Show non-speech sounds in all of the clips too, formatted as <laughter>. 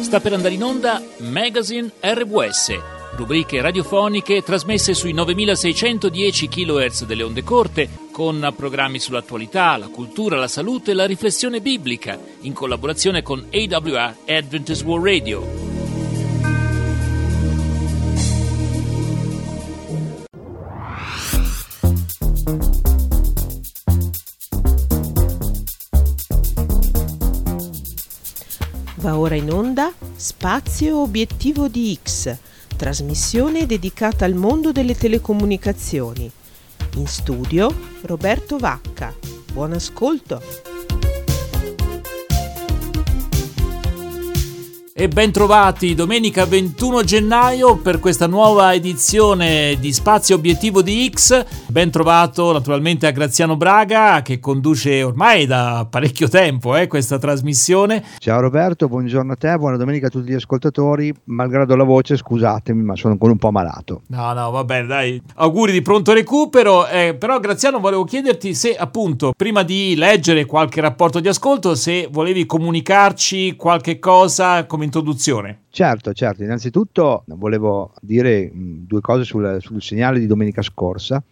Sta per andare in onda Magazine RWS, rubriche radiofoniche trasmesse sui 9610 kHz delle onde corte, con programmi sull'attualità, la cultura, la salute e la riflessione biblica, in collaborazione con AWR Adventist World Radio. Ora in onda Spazio Obiettivo di X, trasmissione dedicata al mondo delle telecomunicazioni. In studio Roberto Vacca. Buon ascolto. E ben trovati domenica 21 gennaio per questa nuova edizione di Spazio Obiettivo di X. Ben trovato naturalmente a Graziano Braga che conduce ormai da parecchio tempo eh, questa trasmissione. Ciao Roberto, buongiorno a te, buona domenica a tutti gli ascoltatori. Malgrado la voce, scusatemi, ma sono ancora un po' malato. No, no, va bene, dai. Auguri di pronto recupero. Eh, però Graziano volevo chiederti se appunto prima di leggere qualche rapporto di ascolto, se volevi comunicarci qualche cosa come introduzione. Certo, certo. Innanzitutto volevo dire due cose sul, sul segnale di domenica scorsa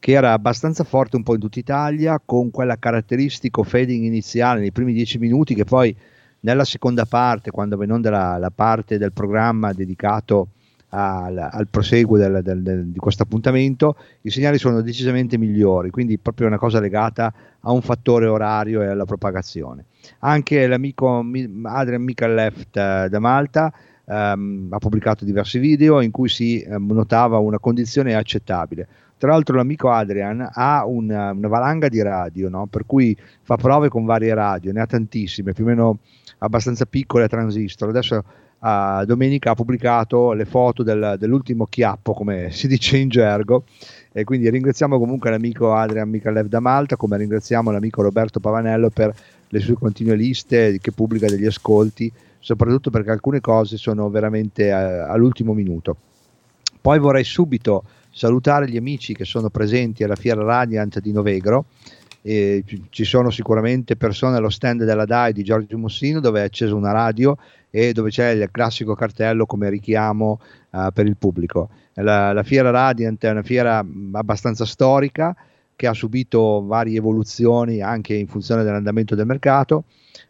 che era abbastanza forte un po' in tutta Italia, con quella caratteristico fading iniziale nei primi dieci minuti, che poi nella seconda parte, quando venendo la, la parte del programma dedicato al, al proseguo del, del, del, di questo appuntamento, i segnali sono decisamente migliori, quindi proprio una cosa legata a un fattore orario e alla propagazione. Anche l'amico Adrian Micalleft eh, da Malta ehm, ha pubblicato diversi video in cui si eh, notava una condizione accettabile. Tra l'altro l'amico Adrian ha una, una valanga di radio, no? per cui fa prove con varie radio, ne ha tantissime, più o meno abbastanza piccole a transistor. Adesso uh, domenica ha pubblicato le foto del, dell'ultimo chiappo, come si dice in gergo, e quindi ringraziamo comunque l'amico Adrian Michalev da Malta, come ringraziamo l'amico Roberto Pavanello per le sue continue liste che pubblica degli ascolti, soprattutto perché alcune cose sono veramente uh, all'ultimo minuto. Poi vorrei subito salutare gli amici che sono presenti alla Fiera Radiant di Novegro. E ci sono sicuramente persone allo stand della DAI di Giorgio Mussino dove è accesa una radio e dove c'è il classico cartello come richiamo uh, per il pubblico. La, la, Fiera Radiant è una fiera abbastanza storica che ha subito varie evoluzioni anche in funzione dell'andamento del mercato.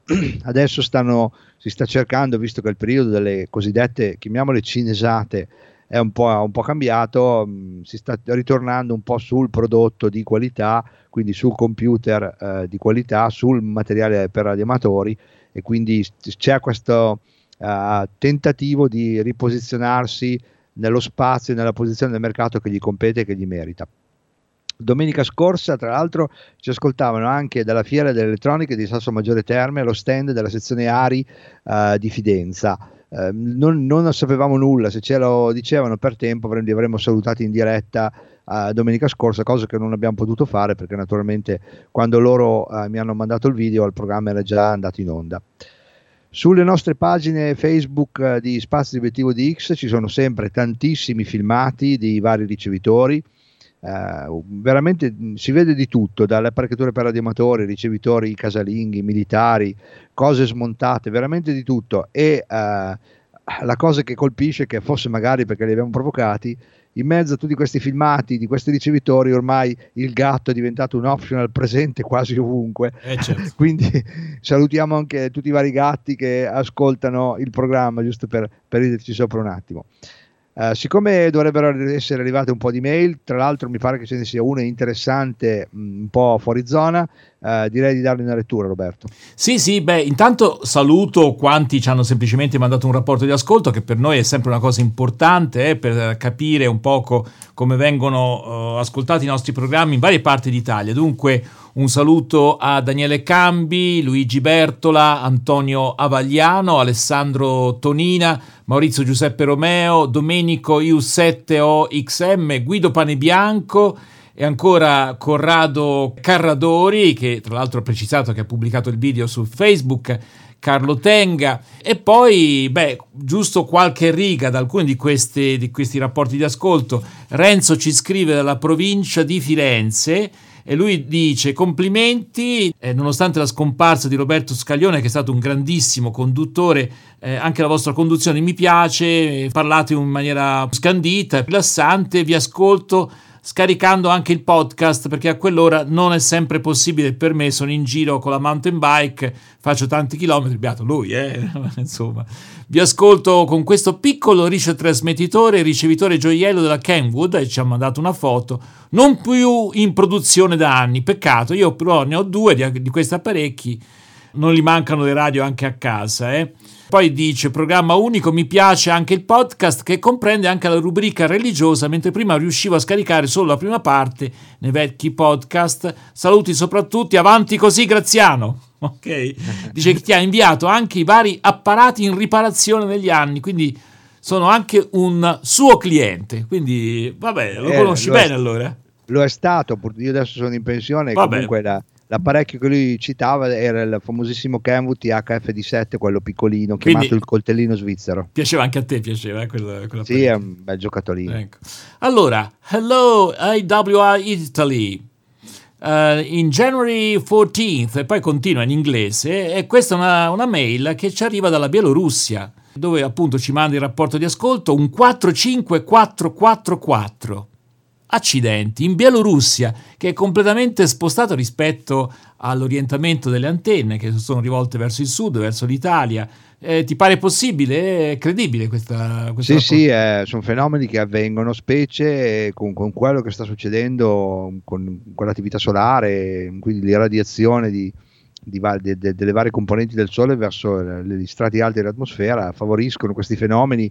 <clears throat> Adesso stanno, si sta cercando, visto che il periodo delle cosiddette, chiamiamole cinesate, è un po', un po', cambiato, mm, si sta ritornando un po' sul prodotto di qualità, quindi sul computer eh, di qualità, sul materiale per radioamatori e quindi c'è questo uh, tentativo di riposizionarsi nello spazio e nella posizione del mercato che gli compete e che gli merita. Domenica scorsa, tra l'altro, ci ascoltavano anche dalla Fiera delle Elettroniche di Sasso Maggiore Terme lo stand della sezione ARI uh, di Fidenza. Uh, non, non, sapevamo nulla, se ce lo dicevano per tempo li avremmo salutati in diretta uh, domenica scorsa, cosa che non abbiamo potuto fare perché naturalmente quando loro uh, mi hanno mandato il video il programma era già andato in onda. Sulle nostre pagine Facebook di Spazio di Obiettivo di X ci sono sempre tantissimi filmati di vari ricevitori, Uh, veramente si vede di tutto, dalle apparecchiature per radioamatori, ricevitori casalinghi, militari, cose smontate, veramente di tutto. E uh, la cosa che colpisce che forse magari perché li abbiamo provocati, in mezzo a tutti questi filmati di questi ricevitori ormai il gatto è diventato un optional presente quasi ovunque. Eh certo. <laughs> Quindi salutiamo anche tutti i vari gatti che ascoltano il programma, giusto per, per riderci sopra un attimo. Uh, siccome dovrebbero essere arrivate un po' di mail, tra l'altro mi pare che ce ne sia una interessante, mh, un po' fuori zona, uh, direi di dargli una lettura Roberto. Sì, sì, beh, intanto saluto quanti ci hanno semplicemente mandato un rapporto di ascolto, che per noi è sempre una cosa importante eh, per capire un poco come vengono uh, ascoltati i nostri programmi in varie parti d'Italia. Dunque un saluto a Daniele Cambi, Luigi Bertola, Antonio Avagliano, Alessandro Tonina, Maurizio Giuseppe Romeo, Domenico IU7OXM, Guido Panebianco e ancora Corrado Carradori, che tra l'altro ha precisato che ha pubblicato il video su Facebook, Carlo Tenga e poi, beh, giusto qualche riga da alcuni di questi, di questi rapporti di ascolto. Renzo ci scrive dalla provincia di Firenze e lui dice complimenti, eh, nonostante la scomparsa di Roberto Scaglione che è stato un grandissimo conduttore, eh, anche la vostra conduzione mi piace, parlate in maniera scandita, rilassante, vi ascolto scaricando anche il podcast perché a quell'ora non è sempre possibile per me, sono in giro con la mountain bike, faccio tanti chilometri, beato lui, eh? <laughs> insomma. Vi ascolto con questo piccolo ricetrasmettitore, ricevitore gioiello della Kenwood e ci ha mandato una foto, non più in produzione da anni, peccato, io però ne ho due di, di questi apparecchi, non gli mancano le radio anche a casa, eh. Poi dice programma unico, mi piace anche il podcast che comprende anche la rubrica religiosa, mentre prima riuscivo a scaricare solo la prima parte nei vecchi podcast. Saluti soprattutto, avanti così Graziano. <laughs> Ok? Dice che ti ha inviato anche i vari apparati in riparazione negli anni, quindi sono anche un suo cliente. Quindi vabbè, lo eh, conosci lo bene è, allora. Lo è stato, io adesso sono in pensione, vabbè. comunque la L'apparecchio che lui citava era il famosissimo Kenwood THFD7, quello piccolino, Quindi, chiamato il coltellino svizzero. Piaceva anche a te, piaceva eh, quello, Sì, è un bel giocatorino. Ecco. Allora, hello IWI Italy. Uh, in January 14th, e poi continua in inglese, e questa è una, una mail che ci arriva dalla Bielorussia, dove appunto ci manda il rapporto di ascolto un 45444 accidenti, in Bielorussia, che è completamente spostato rispetto all'orientamento delle antenne, che sono rivolte verso il sud, verso l'Italia. Eh, ti pare possibile? È credibile questa, questa Sì, sì, eh, sono fenomeni che avvengono, specie con, con, quello che sta succedendo con, con l'attività solare, quindi l'irradiazione di, di, de, de, delle varie componenti del Sole verso gli strati alti dell'atmosfera, favoriscono questi fenomeni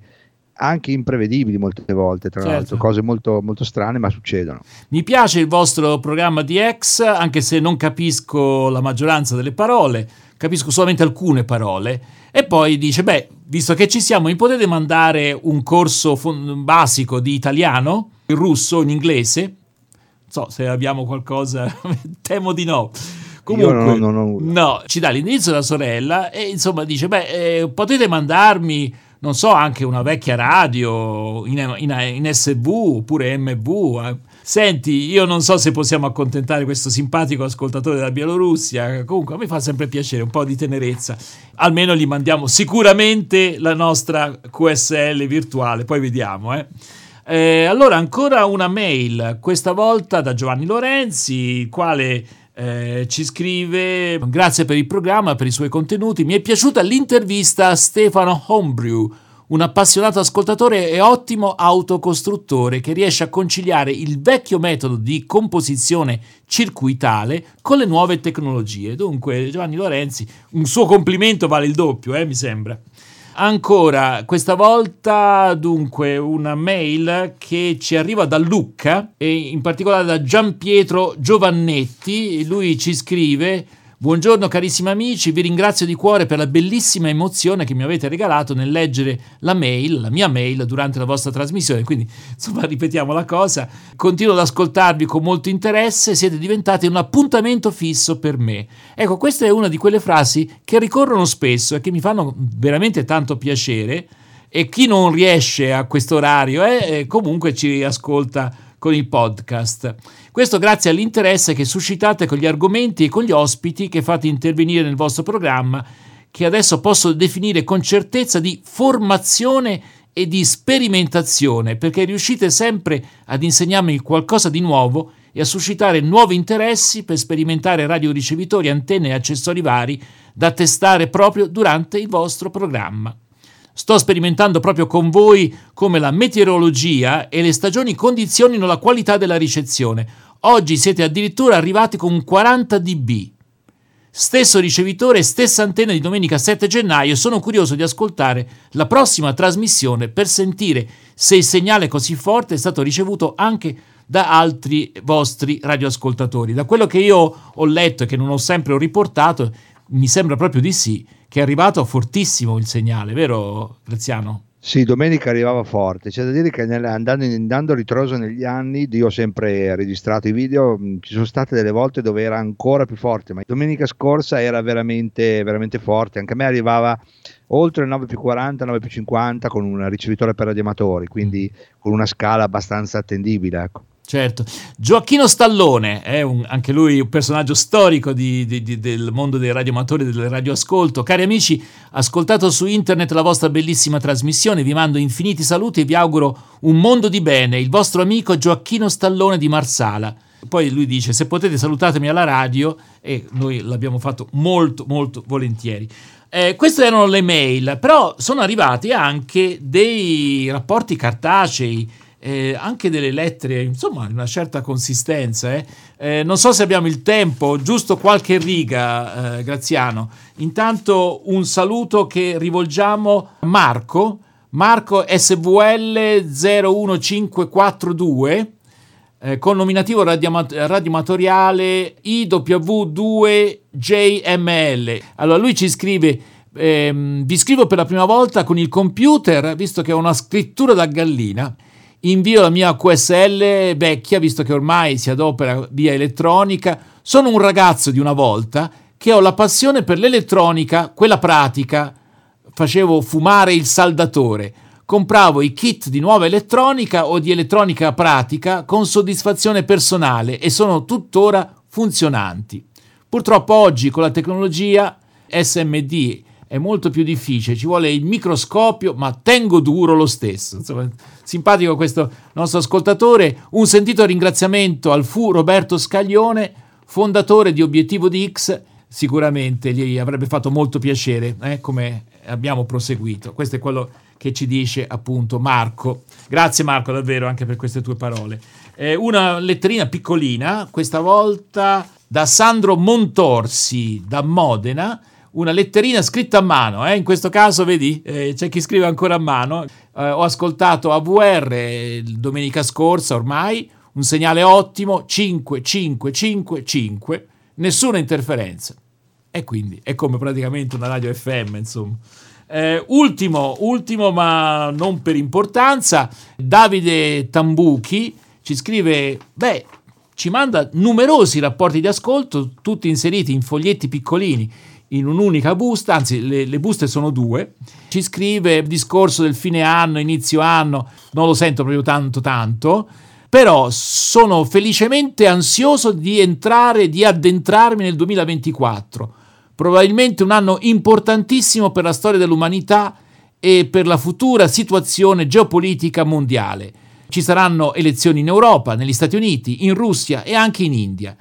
anche imprevedibili molte volte, tra certo. l'altro, cose molto, molto strane, ma succedono. Mi piace il vostro programma di ex, anche se non capisco la maggioranza delle parole, capisco solamente alcune parole. E poi dice: Beh, visto che ci siamo, mi potete mandare un corso fon- basico di italiano, in russo, in inglese? Non so se abbiamo qualcosa, <laughs> temo di no. Comunque, non, non, non, no, ci dà l'indirizzo della sorella e insomma dice: Beh, eh, potete mandarmi non so, anche una vecchia radio in, in, in SV oppure MV. Eh. Senti, io non so se possiamo accontentare questo simpatico ascoltatore della Bielorussia, comunque me fa sempre piacere, un po' di tenerezza. Almeno gli mandiamo sicuramente la nostra QSL virtuale, poi vediamo. Eh. Eh, allora, ancora una mail, questa volta da Giovanni Lorenzi, il quale eh, ci scrive grazie per il programma, per i suoi contenuti. Mi è piaciuta l'intervista a Stefano Homebrew, un appassionato ascoltatore e ottimo autocostruttore che riesce a conciliare il vecchio metodo di composizione circuitale con le nuove tecnologie. Dunque, Giovanni Lorenzi, un suo complimento vale il doppio, eh, mi sembra. Ancora, questa volta dunque una mail che ci arriva da Lucca e in particolare da Gian Pietro Giovannetti. Lui ci scrive Buongiorno carissimi amici, vi ringrazio di cuore per la bellissima emozione che mi avete regalato nel leggere la mail, la mia mail durante la vostra trasmissione, quindi insomma ripetiamo la cosa, continuo ad ascoltarvi con molto interesse, siete diventati un appuntamento fisso per me. Ecco, questa è una di quelle frasi che ricorrono spesso e che mi fanno veramente tanto piacere. E chi non riesce a questo orario eh, comunque ci ascolta con il podcast. Questo grazie all'interesse che suscitate con gli argomenti e con gli ospiti che fate intervenire nel vostro programma, che adesso posso definire con certezza di formazione e di sperimentazione, perché riuscite sempre ad insegnarmi qualcosa di nuovo e a suscitare nuovi interessi per sperimentare radioricevitori, antenne e accessori vari da testare proprio durante il vostro programma. Sto sperimentando proprio con voi come la meteorologia e le stagioni condizionino la qualità della ricezione. Oggi siete addirittura arrivati con 40 dB. Stesso ricevitore, stessa antenna di domenica 7 gennaio. Sono curioso di ascoltare la prossima trasmissione per sentire se il segnale così forte è stato ricevuto anche da altri vostri radioascoltatori. Da quello che io ho letto e che non ho sempre riportato, mi sembra proprio di sì che è arrivato fortissimo il segnale, vero Graziano? Sì, domenica arrivava forte, c'è da dire che andando, andando ritroso negli anni, io ho sempre registrato i video, mm, ci sono state delle volte dove era ancora più forte, ma domenica scorsa era veramente, veramente forte, anche a me arrivava oltre il 9 più 40, 9 più 50 con un ricevitore per radioamatori, quindi con una scala abbastanza attendibile. Ecco. Certo, Gioacchino Stallone è un, anche lui un personaggio storico di, di, di, del mondo dei radioamatori e del radioascolto. Cari amici, ascoltato su internet la vostra bellissima trasmissione, vi mando infiniti saluti e vi auguro un mondo di bene. Il vostro amico Gioacchino Stallone di Marsala. Poi lui dice: Se potete, salutatemi alla radio, e noi l'abbiamo fatto molto, molto volentieri. Eh, queste erano le mail, però sono arrivati anche dei rapporti cartacei eh, anche delle lettere, insomma, una certa consistenza. Eh. Eh, non so se abbiamo il tempo, giusto qualche riga, eh, Graziano. Intanto un saluto che rivolgiamo a Marco, Marco SVL 01542. Eh, con nominativo radiomatoriale IW2JML. Allora lui ci scrive ehm, vi scrivo per la prima volta con il computer, visto che ho una scrittura da gallina invio la mia QSL vecchia, visto che ormai si adopera via elettronica. Sono un ragazzo di una volta che ho la passione per l'elettronica, quella pratica. Facevo fumare il saldatore. Compravo i kit di nuova elettronica o di elettronica pratica con soddisfazione personale e sono tuttora funzionanti. Purtroppo oggi con la tecnologia SMD è molto più difficile, ci vuole il microscopio, ma tengo duro lo stesso. Insomma, simpatico questo nostro ascoltatore. Un sentito ringraziamento al fu Roberto Scaglione, fondatore di Obiettivo di X. Sicuramente gli avrebbe fatto molto piacere eh, come abbiamo proseguito. Questo è quello che ci dice appunto Marco. Grazie Marco davvero anche per queste tue parole. Eh, una letterina piccolina, questa volta da Sandro Montorsi da Modena una letterina scritta a mano, eh? in questo caso vedi eh, c'è chi scrive ancora a mano, eh, ho ascoltato AVR domenica scorsa ormai, un segnale ottimo, 5, 5, 5, 5, nessuna interferenza. E quindi è come praticamente una radio FM, insomma. Eh, ultimo, ultimo, ma non per importanza, Davide Tambuchi ci scrive, beh, ci manda numerosi rapporti di ascolto, tutti inseriti in foglietti piccolini in un'unica busta, anzi le, le, buste sono due, ci scrive discorso del fine anno, inizio anno, non lo sento proprio tanto tanto, però sono felicemente ansioso di entrare, di addentrarmi nel 2024, probabilmente un anno importantissimo per la storia dell'umanità e per la futura situazione geopolitica mondiale. Ci saranno elezioni in Europa, negli Stati Uniti, in Russia e anche in India.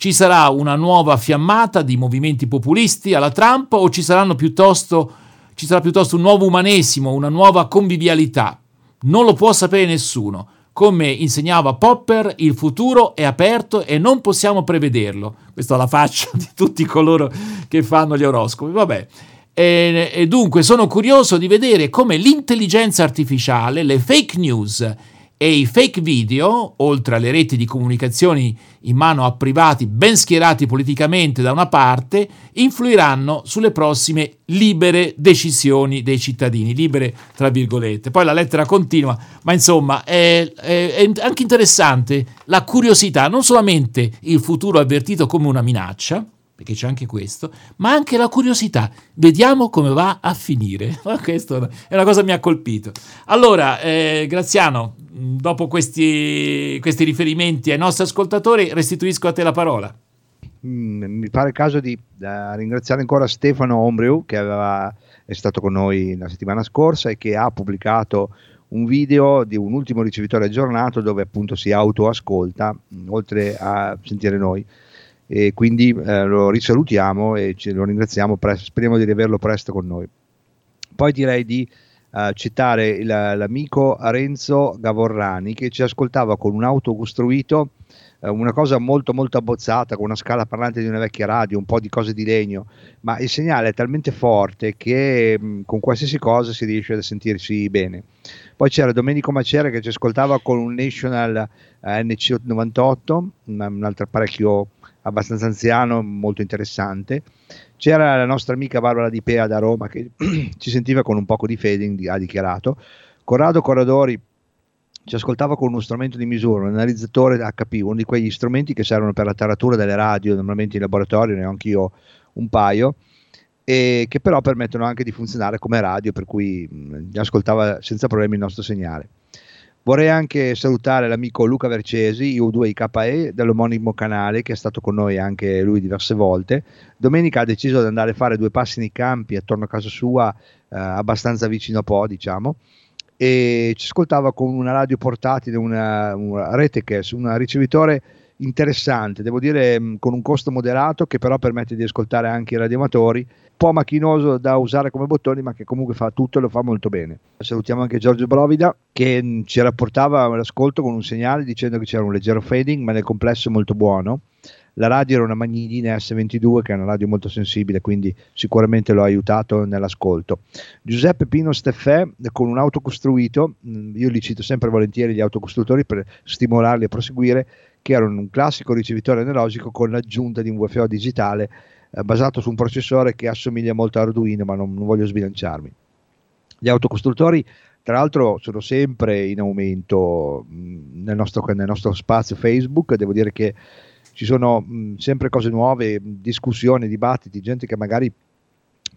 Ci sarà una nuova fiammata di movimenti populisti alla Trump o ci, piuttosto, ci sarà piuttosto un nuovo umanesimo, una nuova convivialità? Non lo può sapere nessuno. Come insegnava Popper, il futuro è aperto e non possiamo prevederlo. Questa è la faccia di tutti coloro che fanno gli oroscopi. Vabbè. E, e dunque sono curioso di vedere come l'intelligenza artificiale, le fake news e i fake video, oltre alle reti di comunicazioni in mano a privati ben schierati politicamente da una parte, influiranno sulle prossime libere decisioni dei cittadini, libere tra virgolette. Poi la lettera continua, ma insomma è, è, è anche interessante la curiosità, non solamente il futuro avvertito come una minaccia, perché c'è anche questo, ma anche la curiosità. Vediamo come va a finire. <laughs> Questa è una cosa che mi ha colpito. Allora, eh, Graziano, dopo questi, questi, riferimenti ai nostri ascoltatori, restituisco a te la parola. Mm, mi pare il caso di uh, ringraziare ancora Stefano Ombreu, che aveva, è stato con noi la settimana scorsa e che ha pubblicato un video di un ultimo ricevitore aggiornato dove appunto si autoascolta, mm, oltre a sentire noi e quindi eh, lo risalutiamo e lo ringraziamo, presto, speriamo di riaverlo presto con noi. Poi direi di uh, citare il, l'amico Renzo Gavorrani che ci ascoltava con un auto costruito, uh, una cosa molto molto abbozzata, con una scala parlante di una vecchia radio, un po' di cose di legno, ma il segnale è talmente forte che mh, mm, con qualsiasi cosa si riesce a sentirsi bene. Poi c'era Domenico Macera che ci ascoltava con un National uh, NC98, un, un altro apparecchio abbastanza anziano, molto interessante. C'era la nostra amica Barbara Di Pea da Roma che <clears throat> ci sentiva con un poco di fading, ha dichiarato. Corrado Corradori ci ascoltava con uno strumento di misura, un analizzatore HP, uno di quegli strumenti che servono per la taratura delle radio, normalmente in laboratorio, ne ho anch'io un paio, e che però permettono anche di funzionare come radio, per cui mh, ascoltava senza problemi il nostro segnale. Vorrei anche salutare l'amico Luca Vercesi, U2IKE, dell'omonimo canale, che è stato con noi anche lui diverse volte. Domenica ha deciso di andare a fare due passi nei campi attorno a casa sua, eh, abbastanza vicino a Po, diciamo, e ci ascoltava con una radio portatile, una, una Retecast, un ricevitore interessante, devo dire mm, con un costo moderato che però permette di ascoltare anche i radioamatori, un po' macchinoso da usare come bottoni ma che comunque fa tutto e lo fa molto bene. Salutiamo anche Giorgio Brovida che mm, ci rapportava l'ascolto con un segnale dicendo che c'era un leggero fading ma nel complesso molto buono. La radio era una Magnidina S22 che è una radio molto sensibile, quindi sicuramente l'ho aiutato nell'ascolto. Giuseppe Pino Steffè con un auto costruito, mm, io li cito sempre volentieri gli autocostruttori per stimolarli a proseguire, che era un classico ricevitore analogico con l'aggiunta di un UFO digitale eh, basato su un processore che assomiglia molto a Arduino, ma non, non voglio sbilanciarmi. Gli autocostruttori tra l'altro sono sempre in aumento mh, nel, nostro, nel, nostro, spazio Facebook, devo dire che ci sono mh, sempre cose nuove, discussioni, dibattiti, gente che magari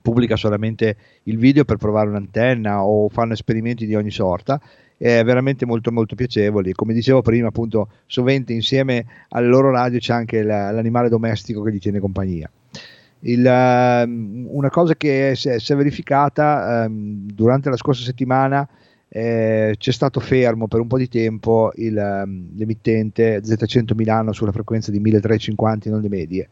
pubblica solamente il video per provare un'antenna o fanno esperimenti di ogni sorta è veramente molto molto piacevoli. Come dicevo prima, appunto, sovente insieme alle loro radio c'è anche la, l'animale domestico che gli tiene compagnia. Il, uh, una cosa che si è, si è verificata um, durante la scorsa settimana eh, c'è stato fermo per un po' di tempo il, um, l'emittente Z100 Milano sulla frequenza di 1350 in onde medie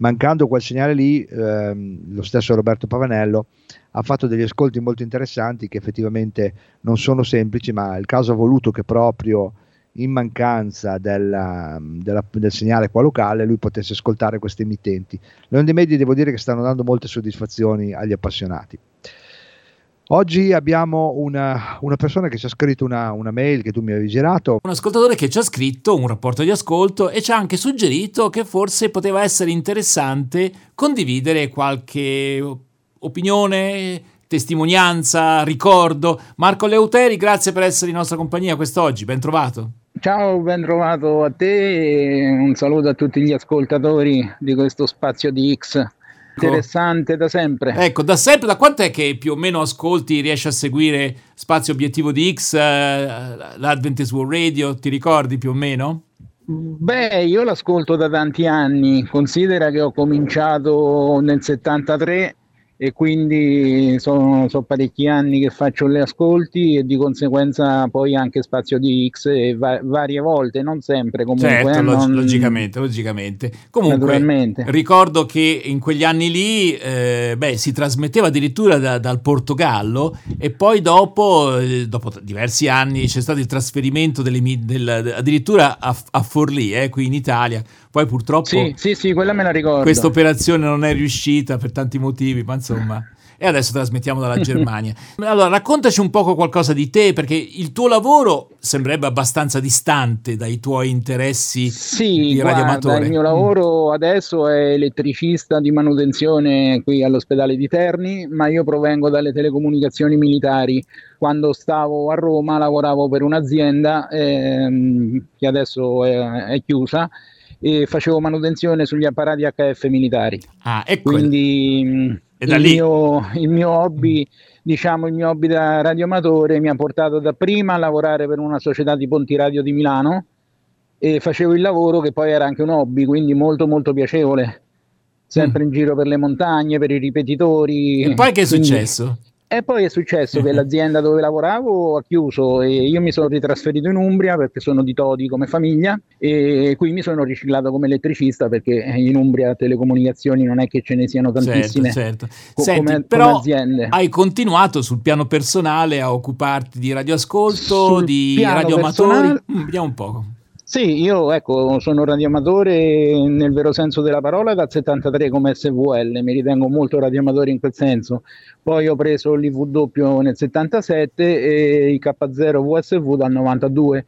mancando quel segnale lì, ehm, lo stesso Roberto Pavanello ha fatto degli ascolti molto interessanti che effettivamente non sono semplici, ma il caso ha voluto che proprio in mancanza della, della, del segnale qua locale lui potesse ascoltare questi emittenti. Le onde medie devo dire che stanno dando molte soddisfazioni agli appassionati. Oggi abbiamo una, una, persona che ci ha scritto una, una, mail che tu mi avevi girato. Un ascoltatore che ci ha scritto un rapporto di ascolto e ci ha anche suggerito che forse poteva essere interessante condividere qualche opinione, testimonianza, ricordo. Marco Leuteri, grazie per essere in nostra compagnia quest'oggi, ben trovato. Ciao, ben trovato a te e un saluto a tutti gli ascoltatori di questo spazio di X interessante da sempre. Ecco, da sempre, da quanto è che più o meno ascolti, riesci a seguire Spazio Obiettivo di X, eh, l'Adventist World Radio, ti ricordi più o meno? Beh, io l'ascolto da tanti anni, considera che ho cominciato nel 73 e quindi sono, sono, parecchi anni che faccio le ascolti e di conseguenza poi anche spazio di X va- varie volte, non sempre comunque. Certo, eh, log- non... logicamente, logicamente. Comunque ricordo che in quegli anni lì eh, beh, si trasmetteva addirittura da, dal Portogallo e poi dopo, eh, dopo, diversi anni c'è stato il trasferimento delle, del, addirittura a, a Forlì, eh, qui in Italia. Poi purtroppo... Sì, sì, sì, quella me la ricordo. Questa operazione non è riuscita per tanti motivi, ma insomma e adesso trasmettiamo dalla <laughs> Germania. Allora, raccontaci un poco qualcosa di te, perché il tuo lavoro sembrerebbe abbastanza distante dai tuoi interessi sì, di radioamatore. Il mio lavoro adesso è elettricista di manutenzione qui all'ospedale di Terni, ma io provengo dalle telecomunicazioni militari. Quando stavo a Roma lavoravo per un'azienda ehm, che adesso è, è chiusa e facevo manutenzione sugli apparati HF militari. Ah, ecco. Quindi il mio, il, mio, hobby, diciamo il mio hobby da radioamatore mi ha portato dapprima a lavorare per una società di ponti radio di Milano e facevo il lavoro che poi era anche un hobby, quindi molto molto piacevole. Sempre mm. in giro per le montagne, per i ripetitori. E poi che è quindi... successo? E poi è successo che l'azienda dove lavoravo ha chiuso e io mi sono ritrasferito in Umbria perché sono di Todi come famiglia e qui mi sono riciclato come elettricista perché in Umbria telecomunicazioni non è che ce ne siano certo, tantissime certo, certo. Co- Senti, come, però come aziende. hai continuato sul piano personale a occuparti di radioascolto, sul di radioamatori? Mm, vediamo un po'. Sì, io ecco, sono radioamatore nel vero senso della parola dal 73 come SVL, mi ritengo molto radioamatore in quel senso. Poi ho preso l'IVW nel 77 e il K0 VSV dal 92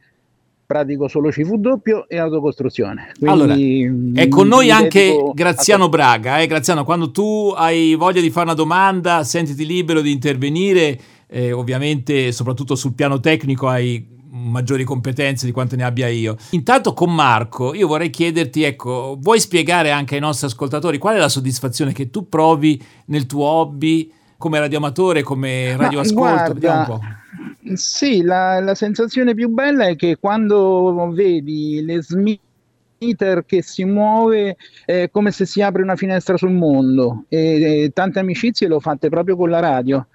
pratico solo CVW e autocostruzione. Quindi, allora, è con noi anche Graziano Braga. Eh? Graziano, quando tu hai voglia di fare una domanda, sentiti libero di intervenire. Eh, ovviamente, soprattutto sul piano tecnico, hai maggiori competenze di quante ne abbia io. Intanto con Marco, io vorrei chiederti, ecco, vuoi spiegare anche ai nostri ascoltatori qual è la soddisfazione che tu provi nel tuo hobby come radioamatore, come radioascolto? Guarda, Sì, la, la, sensazione più bella è che quando vedi le Smither che si muove è come se si apre una finestra sul mondo e, e tante amicizie le ho fatte proprio con la radio.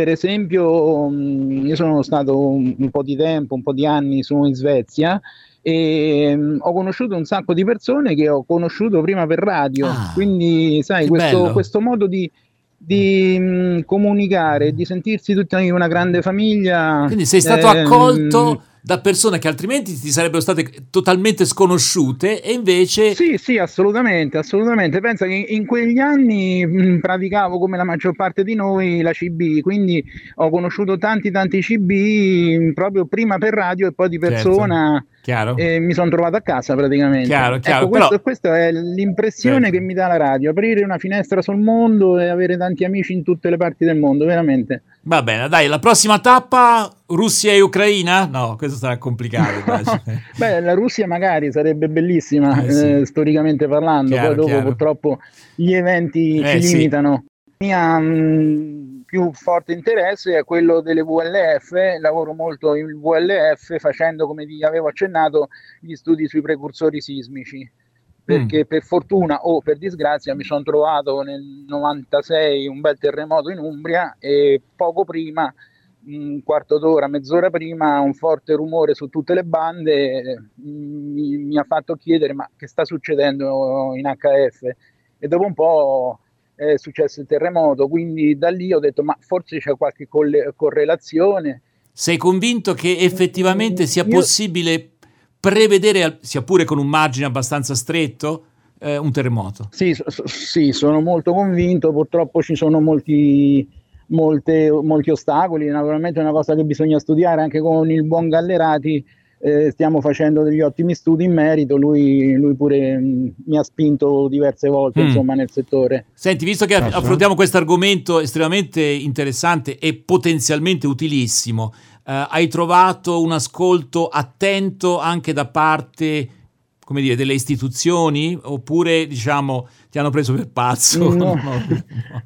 Per esempio, mm, io sono stato un, un po' di tempo, un po' di anni su in Svezia e um, ho conosciuto un sacco di persone che ho conosciuto prima per radio, ah, quindi sai, questo, questo, modo di, di mh, mm, comunicare, di sentirsi tutti una grande famiglia. Quindi sei stato eh, accolto da persone che altrimenti ti sarebbero state totalmente sconosciute e invece... Sì, sì, assolutamente, assolutamente. Pensa che in quegli anni mh, praticavo come la maggior parte di noi la CB, quindi ho conosciuto tanti tanti CB proprio prima per radio e poi di certo. persona. Certo Chiaro. E mi sono trovato a casa praticamente. Chiaro, ecco, chiaro. Ecco, questo, questa è l'impressione certo. che mi dà la radio, aprire una finestra sul mondo e avere tanti amici in tutte le parti del mondo, veramente. Va bene, dai, la prossima tappa Russia e Ucraina? No, questo sarà complicato. <laughs> Beh, la Russia magari sarebbe bellissima, eh, sì. eh, storicamente parlando, chiaro, poi dopo chiaro. purtroppo gli eventi eh, ci limitano. Sì. Mia, mh, più forte interesse è quello delle VLF, lavoro molto in VLF facendo, come vi avevo accennato, gli studi sui precursori sismici, perché mm. per fortuna o per disgrazia mi sono trovato nel 96 un bel terremoto in Umbria e poco prima, un quarto d'ora, mezz'ora prima, un forte rumore su tutte le bande mi, mi ha fatto chiedere ma che sta succedendo in HF e dopo un po' è successo il terremoto, quindi da lì ho detto ma forse c'è qualche colle- correlazione. Sei convinto che effettivamente sia Io... possibile prevedere, sia pure con un margine abbastanza stretto, eh, un terremoto? Sì, so, sì, sono molto convinto, purtroppo ci sono molti, molte, molti ostacoli, naturalmente è una cosa che bisogna studiare anche con il buon Gallerati eh, stiamo facendo degli ottimi studi in merito, lui, lui pure mh, mm, mi ha spinto diverse volte mm. insomma, nel settore. Senti, visto che Posso? affrontiamo questo argomento estremamente interessante e potenzialmente utilissimo, eh, hai trovato un ascolto attento anche da parte come dire, delle istituzioni oppure diciamo ti hanno preso per pazzo? <laughs> <laughs> No,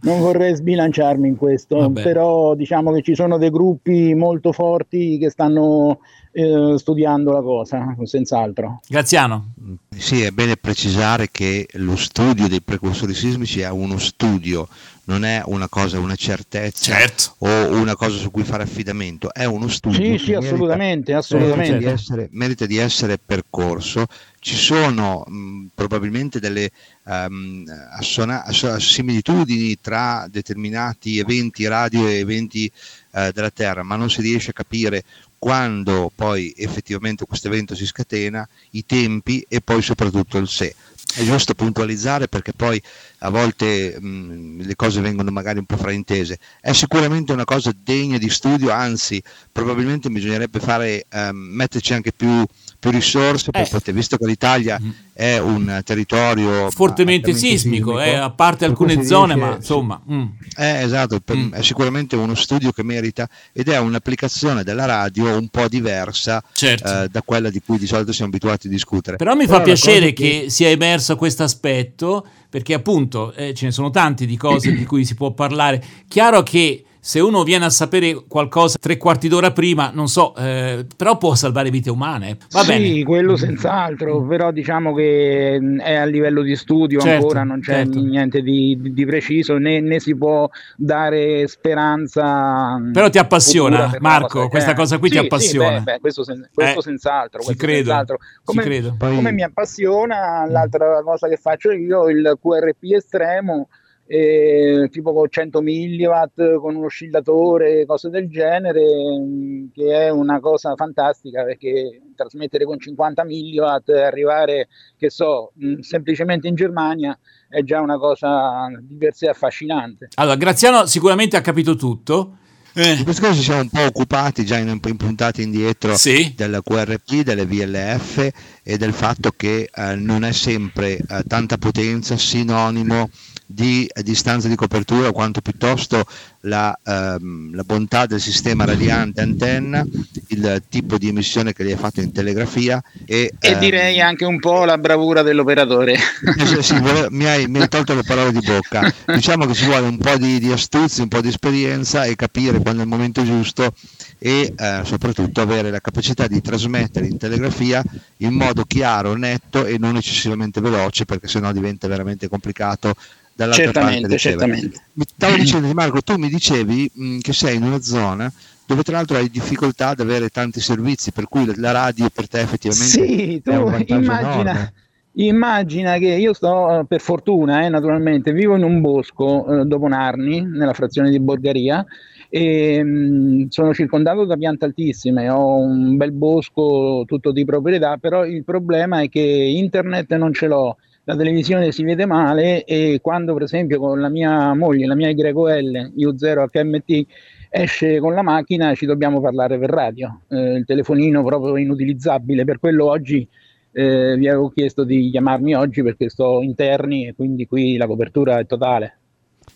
non vorrei sbilanciarmi in questo, Vabbè. però diciamo che ci sono dei gruppi molto forti che stanno eh, studiando la cosa, senz'altro. Graziano. Sì, è bene precisare che lo studio dei precursori sismici è uno studio, non è una cosa, una certezza certo. o una cosa su cui fare affidamento, è uno studio. Sì, sì, assolutamente, assolutamente. Merita, di essere, merita di essere percorso. Ci sono mh, probabilmente delle um, assona- similitudini tra determinati eventi radio e eventi uh, della Terra, ma non si riesce a capire quando poi effettivamente questo evento si scatena, i tempi e poi soprattutto il se. È giusto puntualizzare perché poi a volte mh, le cose vengono magari un po' fraintese. È sicuramente una cosa degna di studio, anzi probabilmente bisognerebbe fare, um, metterci anche più più risorse per eh. poter, visto che l'Italia mm. è un territorio fortemente sismico, sismico eh, a parte alcune zone, riesce, ma insomma. Mm. Eh, esatto, per, mm. è sicuramente uno studio che merita ed è un'applicazione della radio un po' diversa certo. eh, da quella di cui di solito siamo abituati a discutere. Però mi Però fa piacere che... che sia emerso questo aspetto, perché appunto eh, ce ne sono tanti di cose di cui si può parlare. Chiaro che se uno viene a sapere qualcosa tre quarti d'ora prima, non so, eh, però può salvare vite umane. Va sì, bene. quello senz'altro, però diciamo che mm, è a livello di studio certo, ancora, non c'è certo. niente di, di preciso, né, né, si può dare speranza. Mm, però ti appassiona, Marco, cosa, questa eh, cosa qui sì, ti appassiona. Sì, beh, beh, questo, sen- questo eh, senz'altro. Ci credo, senz'altro. Come, credo. come mi appassiona, l'altra cosa che faccio io, il QRP estremo eh, tipo con 100 mW, con un oscillatore, cose del genere, mm, che è una cosa fantastica perché trasmettere con 50 mW e arrivare, che so, mm, semplicemente in Germania è già una cosa di per sé affascinante. Allora, Graziano sicuramente ha capito tutto. Eh. Di questo caso ci siamo un po' occupati già in, in puntate indietro sì. del QRP, delle VLF e del fatto che eh, non è sempre eh, tanta potenza sinonimo di distanza di copertura quanto piuttosto la, ehm, la, bontà del sistema radiante antenna, il tipo di emissione che gli hai fatto in telegrafia e, e ehm, direi anche un po' la bravura dell'operatore. Eh, sì, mi, hai, mi, hai, tolto le parole di bocca. Diciamo che ci vuole un po' di, di astuzia, un po' di esperienza e capire quando è il momento giusto e eh, soprattutto avere la capacità di trasmettere in telegrafia in modo chiaro, netto e non eccessivamente veloce perché sennò diventa veramente complicato dall'altra certamente, parte certamente. Stavo dicendo Marco, tu mi dicevi mh, che sei in una zona dove tra l'altro hai difficoltà ad avere tanti servizi, per cui la radio per te effettivamente sì, tu immagina, immagina, che io sto, eh, per fortuna, eh, naturalmente, vivo in un bosco eh, dopo Narni, nella frazione di Borgaria, e mh, mm, sono circondato da piante altissime, ho un bel bosco tutto di proprietà, però il problema è che internet non ce l'ho la televisione si vede male e quando per esempio con la mia moglie, la mia YL U0 HMT esce con la macchina ci dobbiamo parlare per radio, eh, il telefonino proprio inutilizzabile, per quello oggi eh, vi avevo chiesto di chiamarmi oggi perché sto interni e quindi qui la copertura è totale.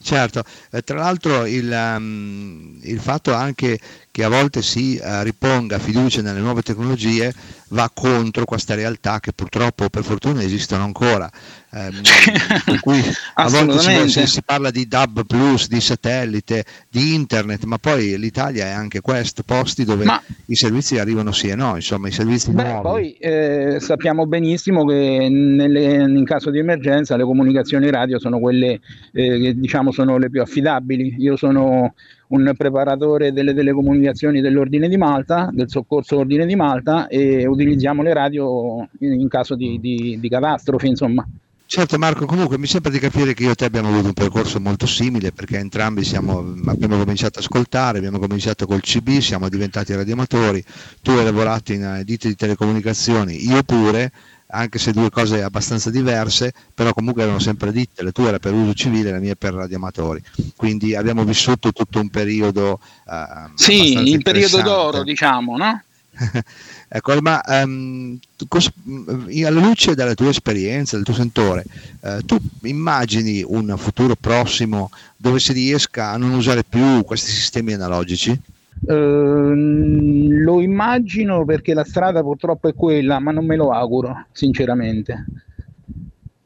Certo, eh, tra l'altro il, um, il, fatto anche che a volte si uh, riponga fiducia nelle nuove tecnologie va contro questa realtà che purtroppo per fortuna esistono ancora. Ehm, <laughs> per cui a volte si, si, parla di DAB plus, di satellite, di internet, ma poi l'Italia è anche questo, posti dove ma, i servizi arrivano sì e no, insomma i servizi beh, nuovi. Poi eh, sappiamo benissimo che nelle, in caso di emergenza le comunicazioni radio sono quelle eh, che diciamo sono le più affidabili. Io sono un preparatore delle telecomunicazioni dell'Ordine di Malta, del soccorso Ordine di Malta e utilizziamo le radio in caso di, di, di catastrofe, insomma. Certo Marco, comunque mi sembra di capire che io e te abbiamo avuto un percorso molto simile perché entrambi siamo, abbiamo cominciato a ascoltare, abbiamo cominciato col CB, siamo diventati radioamatori, tu hai lavorato in eh, ditte di telecomunicazioni, io pure, anche se due cose abbastanza diverse, però comunque erano sempre ditte, le tue era per uso civile, la mia per radioamatori. Quindi abbiamo vissuto tutto un periodo... Uh, sì, il periodo d'oro, diciamo, no? <laughs> ecco, ma um, cos- alla luce della tua esperienza, del tuo sentore, uh, tu immagini un futuro prossimo dove si riesca a non usare più questi sistemi analogici? Ehm, lo immagino perché la strada purtroppo è quella, ma non me lo auguro, sinceramente.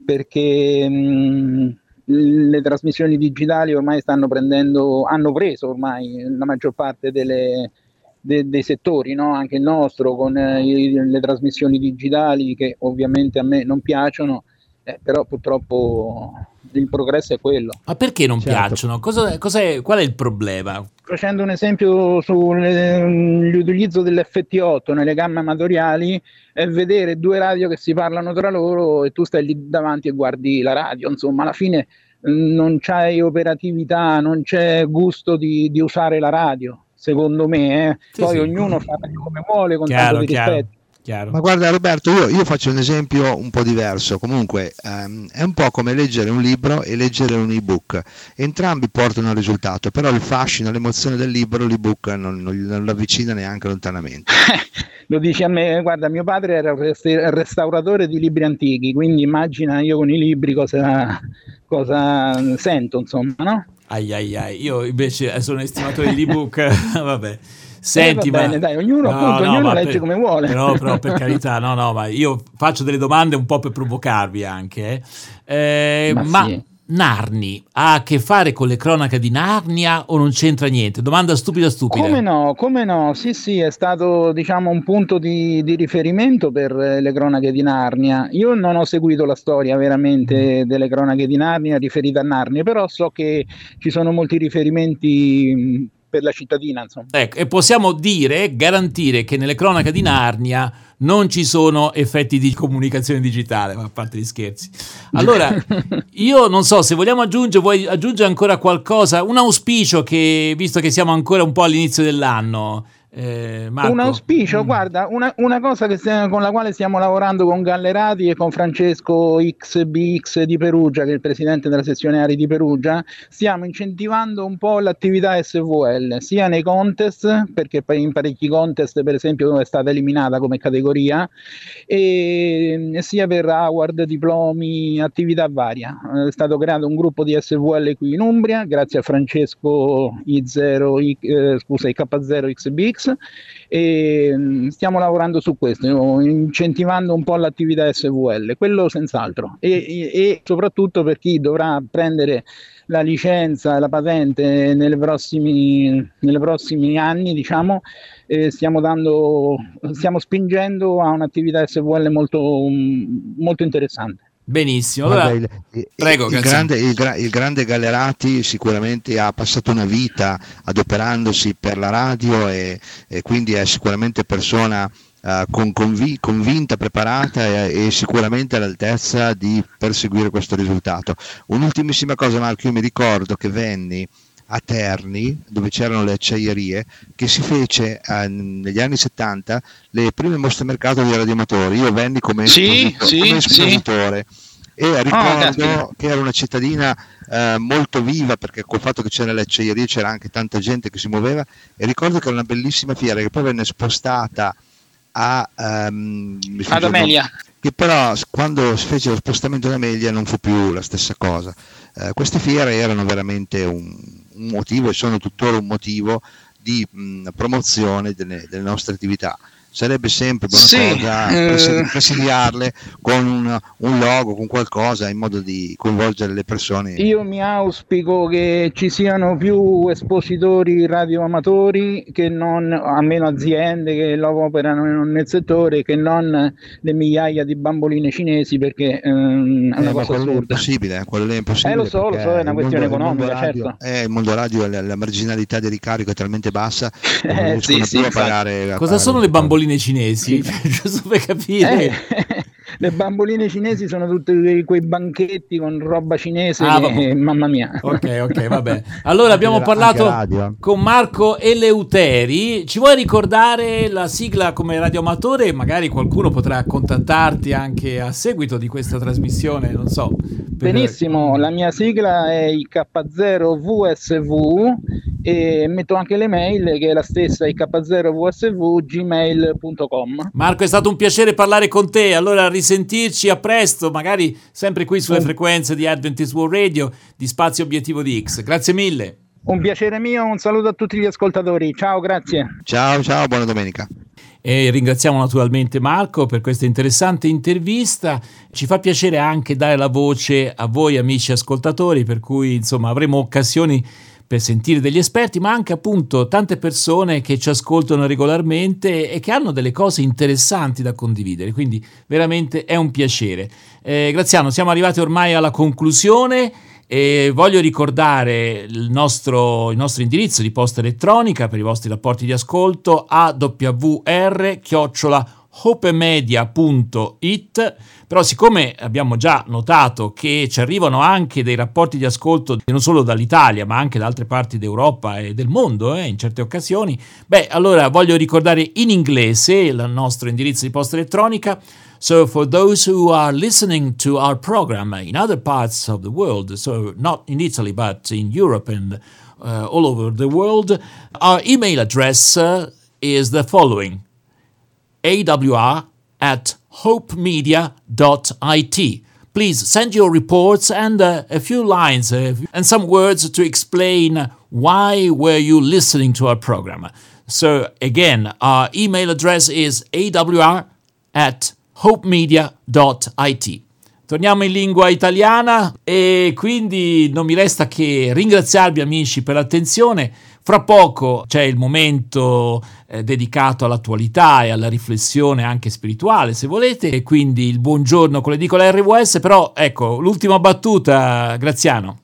Perché mh, le trasmissioni digitali ormai stanno prendendo, hanno preso ormai la maggior parte delle, de, dei settori, no? anche il nostro, con eh, le trasmissioni digitali che ovviamente a me non piacciono, eh, però purtroppo il progresso è quello. Ma perché non certo. piacciono? Cosa, cos'è, qual è il problema? Facendo un esempio sull'utilizzo dell'FT8 nelle gamme amatoriali è vedere due radio che si parlano tra loro e tu stai lì davanti e guardi la radio, insomma alla fine mm, non c'è operatività, non c'è gusto di, di usare la radio, secondo me. Eh. Sì, Poi sì. ognuno fa come vuole con chiaro, tanto di chiaro. rispetto. Chiaro. Ma guarda Roberto, io, io, faccio un esempio un po' diverso, comunque um, è un po' come leggere un libro e leggere un ebook, entrambi portano al risultato, però il fascino, l'emozione del libro l'ebook non, non, non lo avvicina neanche lontanamente. <laughs> lo dici a me, guarda mio padre era un restauratore di libri antichi, quindi immagina io con i libri cosa, cosa sento, insomma, no? Ai ai ai, io invece sono estimatore di ebook, <laughs> vabbè. Senti, eh, va bene, dai, ognuno, no, appunto, no, ognuno legge per, come vuole. Però, però, per <laughs> carità, no, no, ma io faccio delle domande un po' per provocarvi anche. Eh, eh ma, ma sì. Narni ha a che fare con le cronache di Narnia o non c'entra niente? Domanda stupida stupida. Come no, come no, sì sì, è stato diciamo un punto di, di riferimento per le cronache di Narnia. Io non ho seguito la storia veramente delle cronache di Narnia riferita a Narnia, però so che ci sono molti riferimenti per la cittadina. Insomma. Ecco, e possiamo dire, garantire che nelle cronache di Narnia non ci sono effetti di comunicazione digitale, a parte gli scherzi. Allora, <laughs> io non so se vogliamo aggiungere, vuoi aggiungere ancora qualcosa? Un auspicio che, visto che siamo ancora un po' all'inizio dell'anno, Eh, un auspicio, mm. guarda, una, una cosa stiamo, con la quale stiamo lavorando con Gallerati e con Francesco XBX di Perugia, che è il presidente della sezione Ari di Perugia, stiamo incentivando un po' l'attività SVL, sia nei contest, perché in parecchi contest, per esempio, è stata eliminata come categoria, e, e sia per award, diplomi, attività varia. È stato creato un gruppo di SVL qui in Umbria, grazie a Francesco I0, I, eh, scusa, IK0XBX e mm, stiamo lavorando su questo, incentivando un po' l'attività SVL, quello senz'altro e, e, soprattutto per chi dovrà prendere la licenza, la patente nei prossimi, nelle prossimi anni, diciamo, eh, stiamo, dando, stiamo spingendo a un'attività SVL molto, molto interessante. Benissimo, allora, Guarda, il, prego, il, grande, il, il, grande, Gallerati sicuramente ha passato una vita adoperandosi per la radio e, e quindi è sicuramente persona uh, con, convi, convinta, preparata e, e, sicuramente all'altezza di perseguire questo risultato. Un'ultimissima cosa Marco, io mi ricordo che venni a Terni, dove c'erano le acciaierie, che si fece eh, negli anni 70 le prime mostre mercato di radiomotori. Io venni come, sì, espositore, sì, come espositore sì. e ricordo oh, che era una cittadina eh, molto viva perché col fatto che c'era le acciaierie c'era anche tanta gente che si muoveva e ricordo che era una bellissima fiera che poi venne spostata a um, ad Amelia che però quando si fece lo spostamento ad Amelia non fu più la stessa cosa. Eh, queste fiere erano veramente un, un motivo e sono tuttora un motivo di mh, promozione delle, delle nostre attività sarebbe sempre buona sì, cosa eh... presidiarle con un, un, logo, con qualcosa in modo di coinvolgere le persone. Io mi auspico che ci siano più espositori radioamatori che non, a meno aziende che operano nel settore, che non le migliaia di bamboline cinesi perché ehm, è una eh, cosa assurda. È impossibile, eh, quello è impossibile. Eh, lo so, lo so, è una questione mondo, economica, radio, certo. Eh, il mondo radio, la, la, marginalità di ricarico è talmente bassa <laughs> eh, sì, sì, pagare, Cosa sono le bamboline? Bamboline cinesi, <laughs> giusto per capire. Eh, le bamboline cinesi sono tutti quei banchetti con roba cinese ah, che, <laughs> mamma mia. Ok, ok, vabbè. Allora abbiamo parlato con Marco Eleuteri. Ci vuoi ricordare la sigla come radioamatore? Magari qualcuno potrà contattarti anche a seguito di questa trasmissione, non so. Per... Benissimo, la mia sigla è IK0VSV e metto anche l'email che è la stessa IK0VSV Marco, è stato un piacere parlare con te. Allora risentirci a presto, magari sempre qui sulle frequenze di Adventist World Radio di Spazio Obiettivo di X. Grazie mille. Un piacere mio, un saluto a tutti gli ascoltatori. Ciao, grazie. Ciao, ciao, buona domenica. E ringraziamo naturalmente Marco per questa interessante intervista. Ci fa piacere anche dare la voce a voi amici ascoltatori, per cui insomma avremo occasioni per sentire degli esperti, ma anche appunto tante persone che ci ascoltano regolarmente e che hanno delle cose interessanti da condividere, quindi veramente è un piacere. Eh, Graziano, siamo arrivati ormai alla conclusione e voglio ricordare il nostro, il nostro indirizzo di posta elettronica per i vostri rapporti di ascolto awr chiocciola hopemedia.it, però siccome abbiamo già notato che ci arrivano anche dei rapporti di ascolto non solo dall'Italia ma anche da altre parti d'Europa e del mondo eh, in certe occasioni, beh allora voglio ricordare in inglese il nostro indirizzo di posta elettronica. So for those who are listening to our program in other parts of the world, so not in Italy but in Europe and uh, all over the world, our email address uh, is the following awr at hopemedia.it. Please send your reports and uh, a few lines uh, and some words to explain why were you listening to our program. So again, our email address is awr at hopemedia.it. Torniamo in lingua italiana e quindi non mi resta che ringraziarvi amici per l'attenzione. Fra poco c'è il momento eh, dedicato all'attualità e alla riflessione anche spirituale, se volete, e quindi il buongiorno con l'edicola RWS, però ecco, l'ultima battuta, Graziano.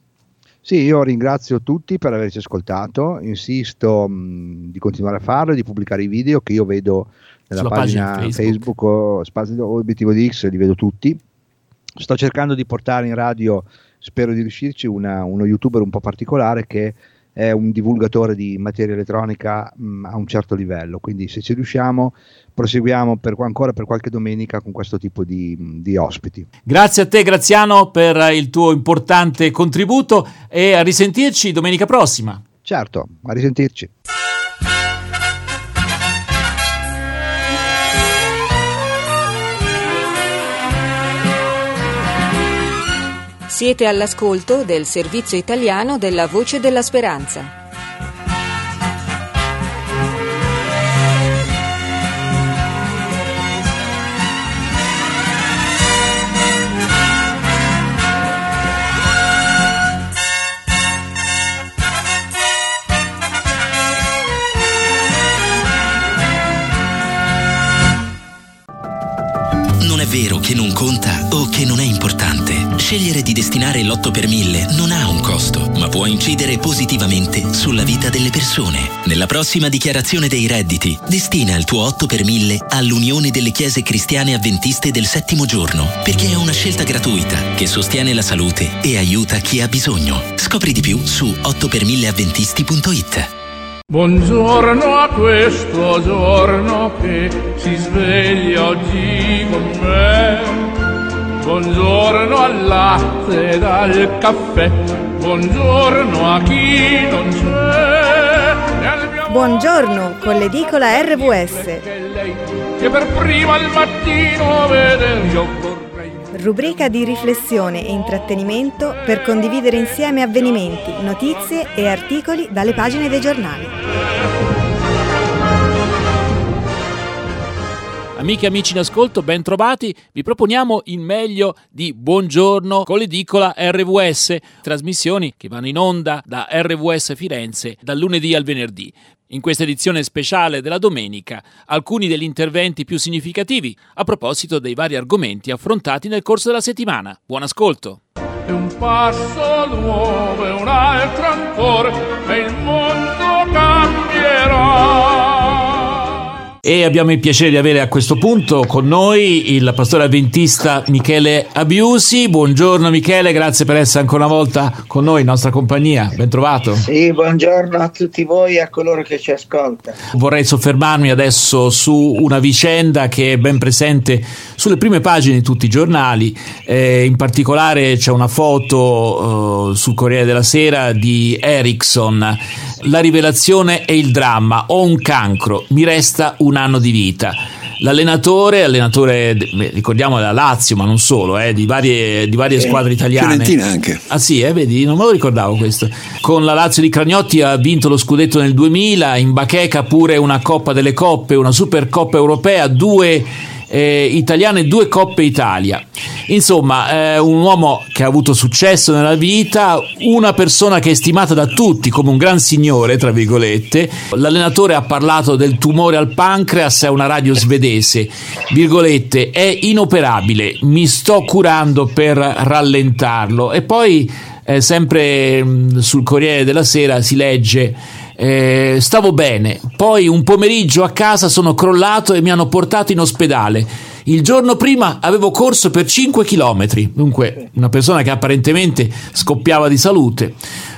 Sì, io ringrazio tutti per averci ascoltato, insisto mh, di continuare a farlo, di pubblicare i video che io vedo nella Sulla pagina, pagina Facebook, Facebook Spazio Obiettivo di X, li vedo tutti. Sto cercando di portare in radio, spero di riuscirci, una, uno youtuber un po' particolare che è un divulgatore di materia elettronica mh, mm, a un certo livello, quindi se ci riusciamo proseguiamo per, ancora per qualche domenica con questo tipo di, di, ospiti. Grazie a te Graziano per il tuo importante contributo e a risentirci domenica prossima. Certo, a risentirci. Siete all'ascolto del servizio italiano della Voce della Speranza. Vero che non conta o che non è importante. Scegliere di destinare l'8 per 1000 non ha un costo, ma può incidere positivamente sulla vita delle persone. Nella prossima dichiarazione dei redditi, destina il tuo 8 per 1000 all'Unione delle Chiese Cristiane Adventiste del Settimo Giorno, perché è una scelta gratuita che sostiene la salute e aiuta chi ha bisogno. Scopri di più su 8per1000adventisti.it. Buongiorno a questo giorno che si sveglia oggi con me. Buongiorno al latte ed al caffè, buongiorno a chi non c'è. Buongiorno con l'edicola RVS. Che per prima al mattino vede io vorrei. Rubrica di riflessione e intrattenimento per condividere insieme avvenimenti, notizie e articoli dalle pagine dei giornali. Amiche e amici in ascolto, ben trovati. Vi proponiamo il meglio di Buongiorno con l'edicola RVS, trasmissioni che vanno in onda da RVS Firenze dal lunedì al venerdì. In questa edizione speciale della domenica, alcuni degli interventi più significativi a proposito dei vari argomenti affrontati nel corso della settimana. Buon ascolto! È un passo nuovo un altro ancora e il mondo cambierà. E abbiamo il piacere di avere a questo punto con noi il pastore avventista Michele Abiusi. Buongiorno Michele, grazie per essere ancora una volta con noi, in nostra compagnia. Ben trovato. Sì, buongiorno a tutti voi e a coloro che ci ascoltano. Vorrei soffermarmi adesso su una vicenda che è ben presente sulle prime pagine di tutti i giornali. Eh, in particolare c'è una foto eh, sul Corriere della Sera di Ericsson. La rivelazione e il dramma. Ho un cancro, mi resta una anno di vita. L'allenatore, allenatore, ricordiamo della Lazio, ma non solo, eh, di varie, di varie eh, squadre italiane. Fiorentina anche. Ah sì, eh, vedi, non me lo ricordavo questo. Con la Lazio di Cragnotti ha vinto lo scudetto nel 2000, in Bacheca pure una Coppa delle Coppe, una Supercoppa europea, due eh, italiane, due Coppe Italia. Insomma, eh, un uomo che ha avuto successo nella vita, una persona che è stimata da tutti come un gran signore, tra virgolette. L'allenatore ha parlato del tumore al pancreas a una radio svedese, virgolette, è inoperabile, mi sto curando per rallentarlo. E poi, eh, sempre mh, mm, sul Corriere della Sera, si legge eh, stavo bene, poi un pomeriggio a casa sono crollato e mi hanno portato in ospedale. Il giorno prima avevo corso per 5 km, dunque una persona che apparentemente scoppiava di salute.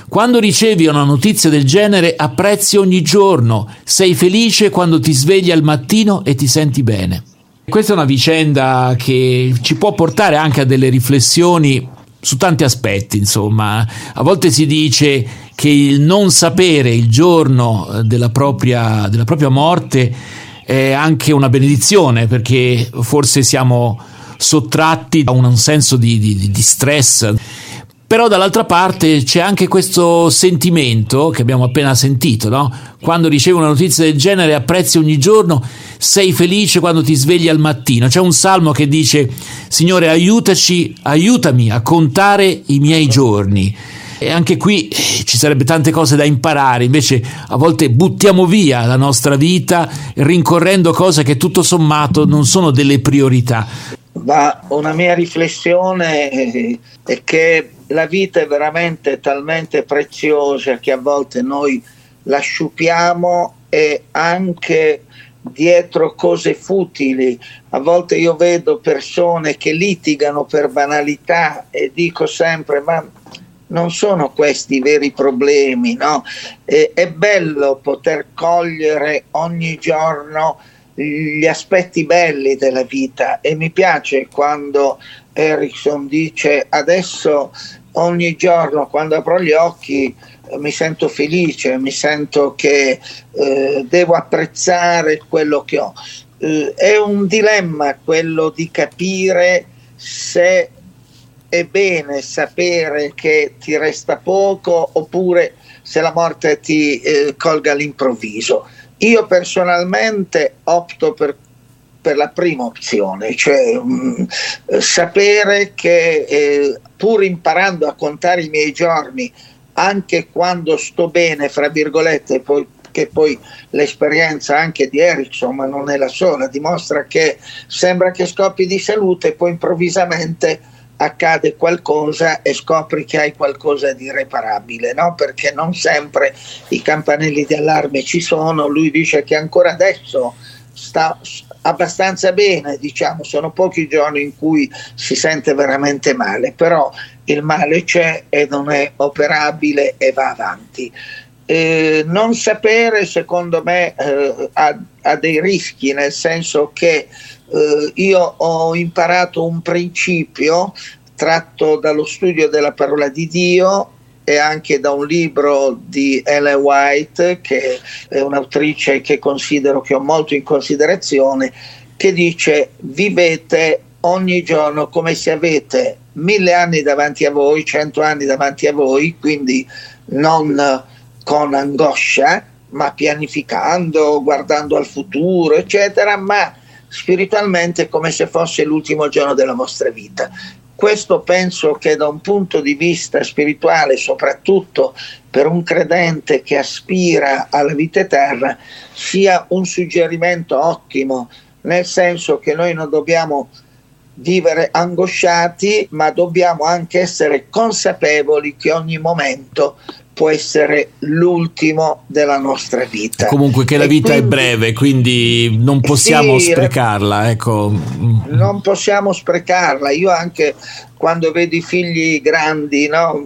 Quando ricevi una notizia del genere apprezzi ogni giorno, sei felice quando ti svegli al mattino e ti senti bene. Questa è una vicenda che ci può portare anche a delle riflessioni su tanti aspetti, insomma. A volte si dice che il non sapere il giorno eh, della propria, della propria morte è anche una benedizione, perché forse siamo sottratti da un senso di, di, di stress. Però dall'altra parte c'è anche questo sentimento che abbiamo appena sentito, no? Quando ricevi una notizia del genere apprezzi ogni giorno, sei felice quando ti svegli al mattino. C'è un salmo che dice, Signore aiutaci, aiutami a contare i miei giorni. E anche qui eh, ci sarebbe tante cose da imparare, invece a volte buttiamo via la nostra vita rincorrendo cose che tutto sommato non sono delle priorità. Ma una mia riflessione è che la vita è veramente talmente preziosa che a volte noi la sciupiamo e anche dietro cose futili. A volte io vedo persone che litigano per banalità e dico sempre ma non sono questi i veri problemi, no? eh, è bello poter cogliere ogni giorno gli aspetti belli della vita e mi piace quando Erickson dice adesso ogni giorno quando apro gli occhi mi sento felice, mi sento che eh, devo apprezzare quello che ho. Eh, è un dilemma quello di capire se è bene sapere che ti resta poco oppure se la morte ti eh, colga all'improvviso. Io personalmente opto per, per la prima opzione, cioè mh, mm, sapere che eh, pur imparando a contare i miei giorni, anche quando sto bene, fra virgolette, poi, che poi l'esperienza anche di Ericsson, ma non è la sola, dimostra che sembra che scoppi di salute e poi improvvisamente accade qualcosa e scopri che hai qualcosa di irreparabile, no? perché non sempre i campanelli di allarme ci sono, lui dice che ancora adesso sta abbastanza bene, diciamo, sono pochi giorni in cui si sente veramente male, però il male c'è e non è operabile e va avanti. Eh, non sapere, secondo me, eh, ha, ha, dei rischi, nel senso che eh, io ho imparato un principio tratto dallo studio della parola di Dio e anche da un libro di Ellen White, che è un'autrice che considero che ho molto in considerazione, che dice vivete ogni giorno come se avete mille anni davanti a voi, cento anni davanti a voi, quindi non con angoscia, ma pianificando, guardando al futuro, eccetera, ma spiritualmente come se fosse l'ultimo giorno della vostra vita. Questo penso che da un punto di vista spirituale, soprattutto per un credente che aspira alla vita eterna, sia un suggerimento ottimo, nel senso che noi non dobbiamo vivere angosciati, ma dobbiamo anche essere consapevoli che ogni momento può essere l'ultimo della nostra vita. Comunque che la vita quindi, è breve, quindi non possiamo sì, sprecarla. Ecco. Non possiamo sprecarla. Io anche quando vedo i figli grandi, no,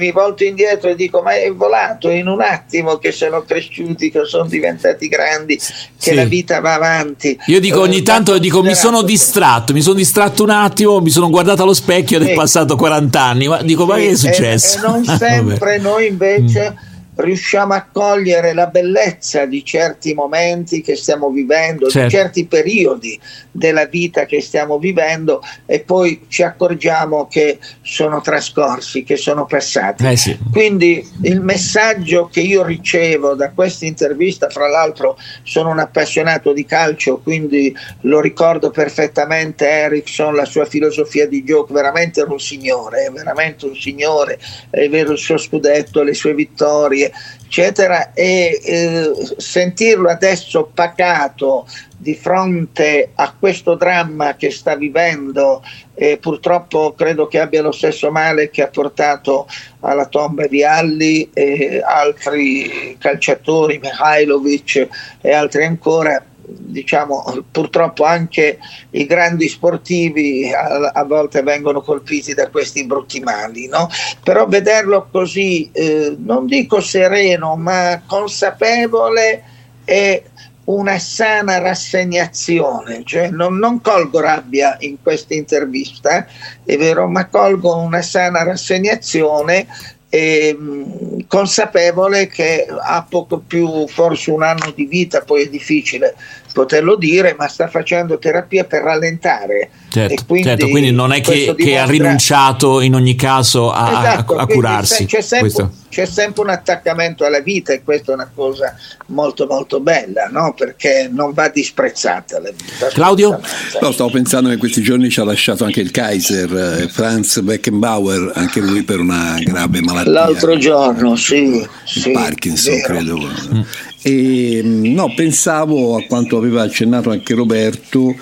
mi volto indietro e dico ma è volato in un attimo che sono cresciuti, che sono diventati grandi, che sì. la vita va avanti. Io dico ogni eh, tanto dico, mi sono distratto, mi sono distratto un attimo, mi sono guardato allo specchio ed sì. è passato 40 anni, ma dico sì. ma che è successo? E, e non <laughs> sempre noi invece... Mm riusciamo a cogliere la bellezza di certi momenti che stiamo vivendo, certo. di certi periodi della vita che stiamo vivendo e poi ci accorgiamo che sono trascorsi, che sono passati. Eh sì. Quindi il messaggio che io ricevo da questa intervista, fra l'altro sono un appassionato di calcio, quindi lo ricordo perfettamente Ericsson, la sua filosofia di gioco, veramente era un signore, veramente un signore, è vero il suo scudetto, le sue vittorie, eccetera, e eh, sentirlo adesso pacato di fronte a questo dramma che sta vivendo, eh, purtroppo credo che abbia lo stesso male che ha portato alla tomba di Alli e altri calciatori, Mihailovic e altri ancora, diciamo, purtroppo anche i grandi sportivi a, a, volte vengono colpiti da questi brutti mali, no? però vederlo così, eh, non dico sereno, ma consapevole è una sana rassegnazione, cioè non, non colgo rabbia in questa intervista, è vero, ma colgo una sana rassegnazione e, mh, consapevole che ha poco più, forse un anno di vita, poi è difficile poterlo dire, ma sta facendo terapia per rallentare. Certo, quindi, certo, quindi non è che, dimostra... che, ha rinunciato in ogni caso a, esatto, a, a curarsi. C'è sempre, c'è sempre, un attaccamento alla vita e questa è una cosa molto molto bella, no? perché non va disprezzata la vita. Claudio? No, stavo pensando che in questi giorni ci ha lasciato anche il Kaiser, eh, Franz Beckenbauer, anche lui per una grave malattia. L'altro giorno, sì. sì Parkinson, vero. credo. Mm. E, no, pensavo a quanto aveva accennato anche Roberto.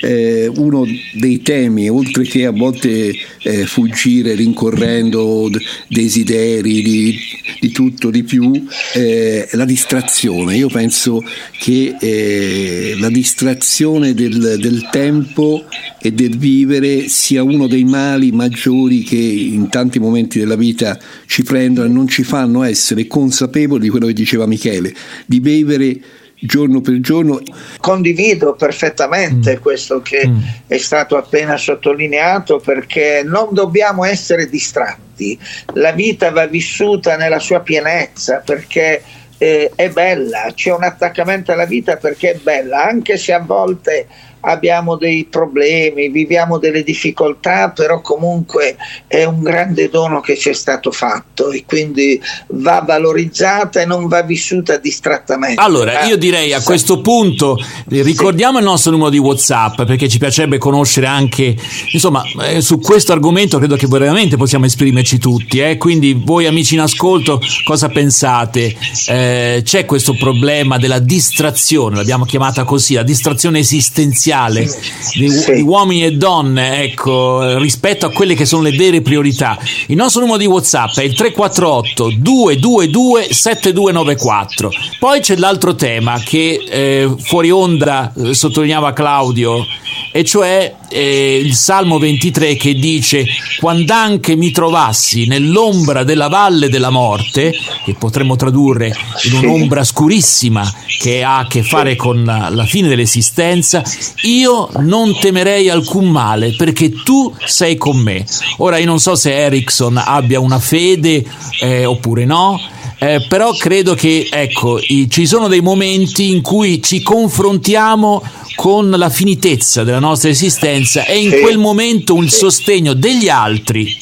Eh, uno dei temi, oltre che a volte eh, fuggire rincorrendo desideri di, di tutto, di più, eh, la distrazione. Io penso che eh, la distrazione del, del tempo e del vivere sia uno dei mali maggiori che in tanti momenti della vita ci prendono e non ci fanno essere consapevoli di quello che diceva Michele, di vivere giorno per giorno. Condivido perfettamente mm. questo che mm. è stato appena sottolineato perché non dobbiamo essere distratti, la vita va vissuta nella sua pienezza perché eh, è bella, c'è un attaccamento alla vita perché è bella, anche se a volte abbiamo dei problemi, viviamo delle difficoltà, però comunque è un grande dono che ci è stato fatto e quindi va valorizzata e non va vissuta distrattamente. Allora, io direi a questo punto ricordiamo sì. il nostro numero di WhatsApp perché ci piacerebbe conoscere anche, insomma, eh, su questo argomento credo che veramente possiamo esprimerci tutti, eh? quindi voi amici in ascolto cosa pensate? Eh, c'è questo problema della distrazione, l'abbiamo chiamata così, la distrazione esistenziale essenziale di, sì. di, uomini e donne, ecco, rispetto a quelle che sono le vere priorità. Il nostro numero di WhatsApp è il 348 222 7294. Poi c'è l'altro tema che eh, fuori onda eh, sottolineava Claudio e cioè eh, il Salmo 23 che dice quando anche mi trovassi nell'ombra della valle della morte, che potremmo tradurre in un'ombra scurissima che ha a che fare con la, la fine dell'esistenza, io non temerei alcun male perché tu sei con me. Ora io non so se Erickson abbia una fede eh, oppure no, eh, però credo che ecco, i, ci sono dei momenti in cui ci confrontiamo con la finitezza della nostra esistenza e in quel momento il sostegno degli altri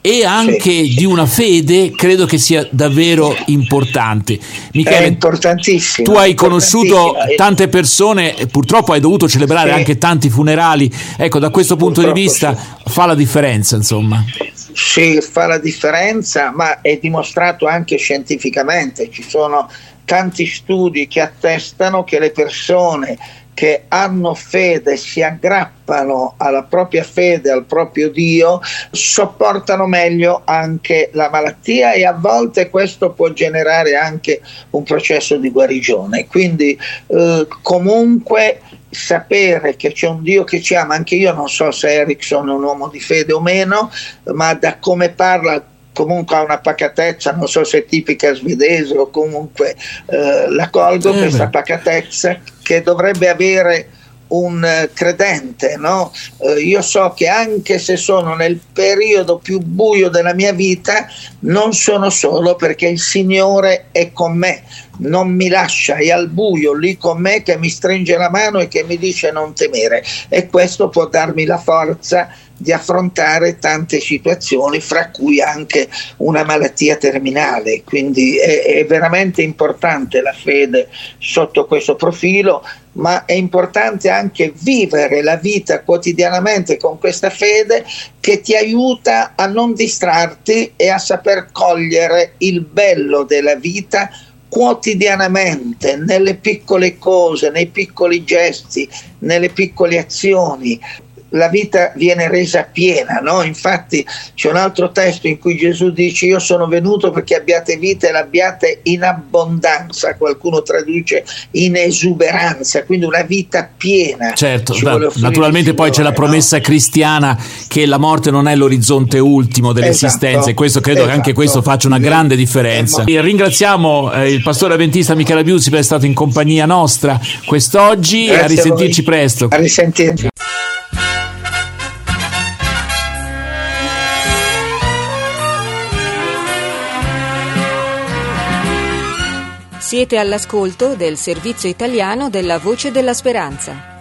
e anche sì. di una fede credo che sia davvero importante. Michele, è importantissimo. Tu hai conosciuto tante persone, purtroppo hai dovuto celebrare sì. anche tanti funerali. Ecco, da questo punto purtroppo di vista sì. fa la differenza, insomma. Sì, fa la differenza, ma è dimostrato anche scientificamente. Ci sono tanti studi che attestano che le persone che hanno fede, si aggrappano alla propria fede, al proprio Dio, sopportano meglio anche la malattia e a volte questo può generare anche un processo di guarigione. Quindi eh, comunque sapere che c'è un Dio che ci ama, anche io non so se Erickson è un uomo di fede o meno, ma da come parla comunque ha una pacatezza, non so se è tipica svedese o comunque eh, la colgo eh questa pacatezza che dovrebbe avere un eh, credente, no? eh, io so che anche se sono nel periodo più buio della mia vita, non sono solo perché il Signore è con me, non mi lascia, è al buio lì con me che mi stringe la mano e che mi dice non temere e questo può darmi la forza di affrontare tante situazioni, fra cui anche una malattia terminale. Quindi è, è, veramente importante la fede sotto questo profilo, ma è importante anche vivere la vita quotidianamente con questa fede che ti aiuta a non distrarti e a saper cogliere il bello della vita quotidianamente, nelle piccole cose, nei piccoli gesti, nelle piccole azioni la vita viene resa piena, no? Infatti c'è un altro testo in cui Gesù dice io sono venuto perché abbiate vita e l'abbiate in abbondanza, qualcuno traduce in esuberanza, quindi una vita piena. Certo, da, naturalmente poi c'è la promessa no? cristiana che la morte non è l'orizzonte ultimo dell'esistenza esatto, e questo credo esatto. che anche questo faccia una grande differenza. E ringraziamo eh, il pastore avventista Michele Biusi per essere stato in compagnia nostra quest'oggi Grazie a risentirci a presto. A risentirci. Siete all'ascolto del servizio italiano della Voce della Speranza.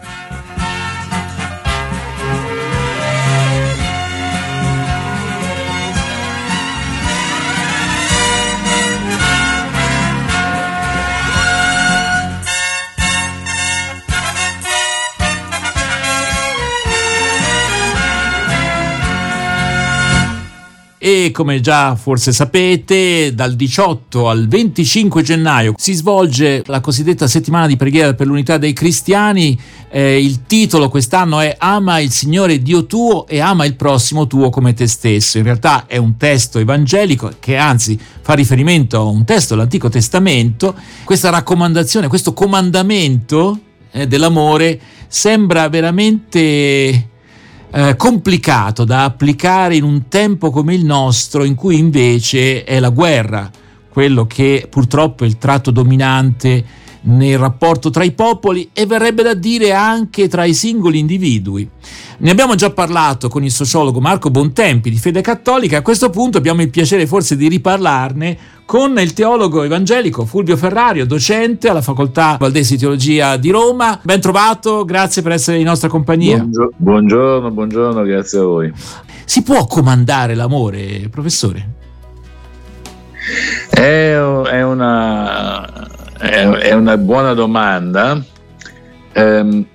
E come già forse sapete dal 18 al 25 gennaio si svolge la cosiddetta settimana di preghiera per l'unità dei cristiani. Eh, il titolo quest'anno è Ama il Signore Dio tuo e ama il prossimo tuo come te stesso. In realtà è un testo evangelico che anzi fa riferimento a un testo dell'Antico Testamento. Questa raccomandazione, questo comandamento eh, dell'amore sembra veramente eh, complicato da applicare in un tempo come il nostro in cui invece è la guerra quello che purtroppo è il tratto dominante nel rapporto tra i popoli e verrebbe da dire anche tra i singoli individui. Ne abbiamo già parlato con il sociologo Marco Bontempi di Fede Cattolica, a questo punto abbiamo il piacere forse di riparlarne con il teologo evangelico Fulvio Ferrario, docente alla Facoltà Valdesi di Teologia di Roma. Ben trovato, grazie per essere in nostra compagnia. Buongiorno, buongiorno, grazie a voi. Si può comandare l'amore, professore? È, è, una, è una, buona domanda, ehm,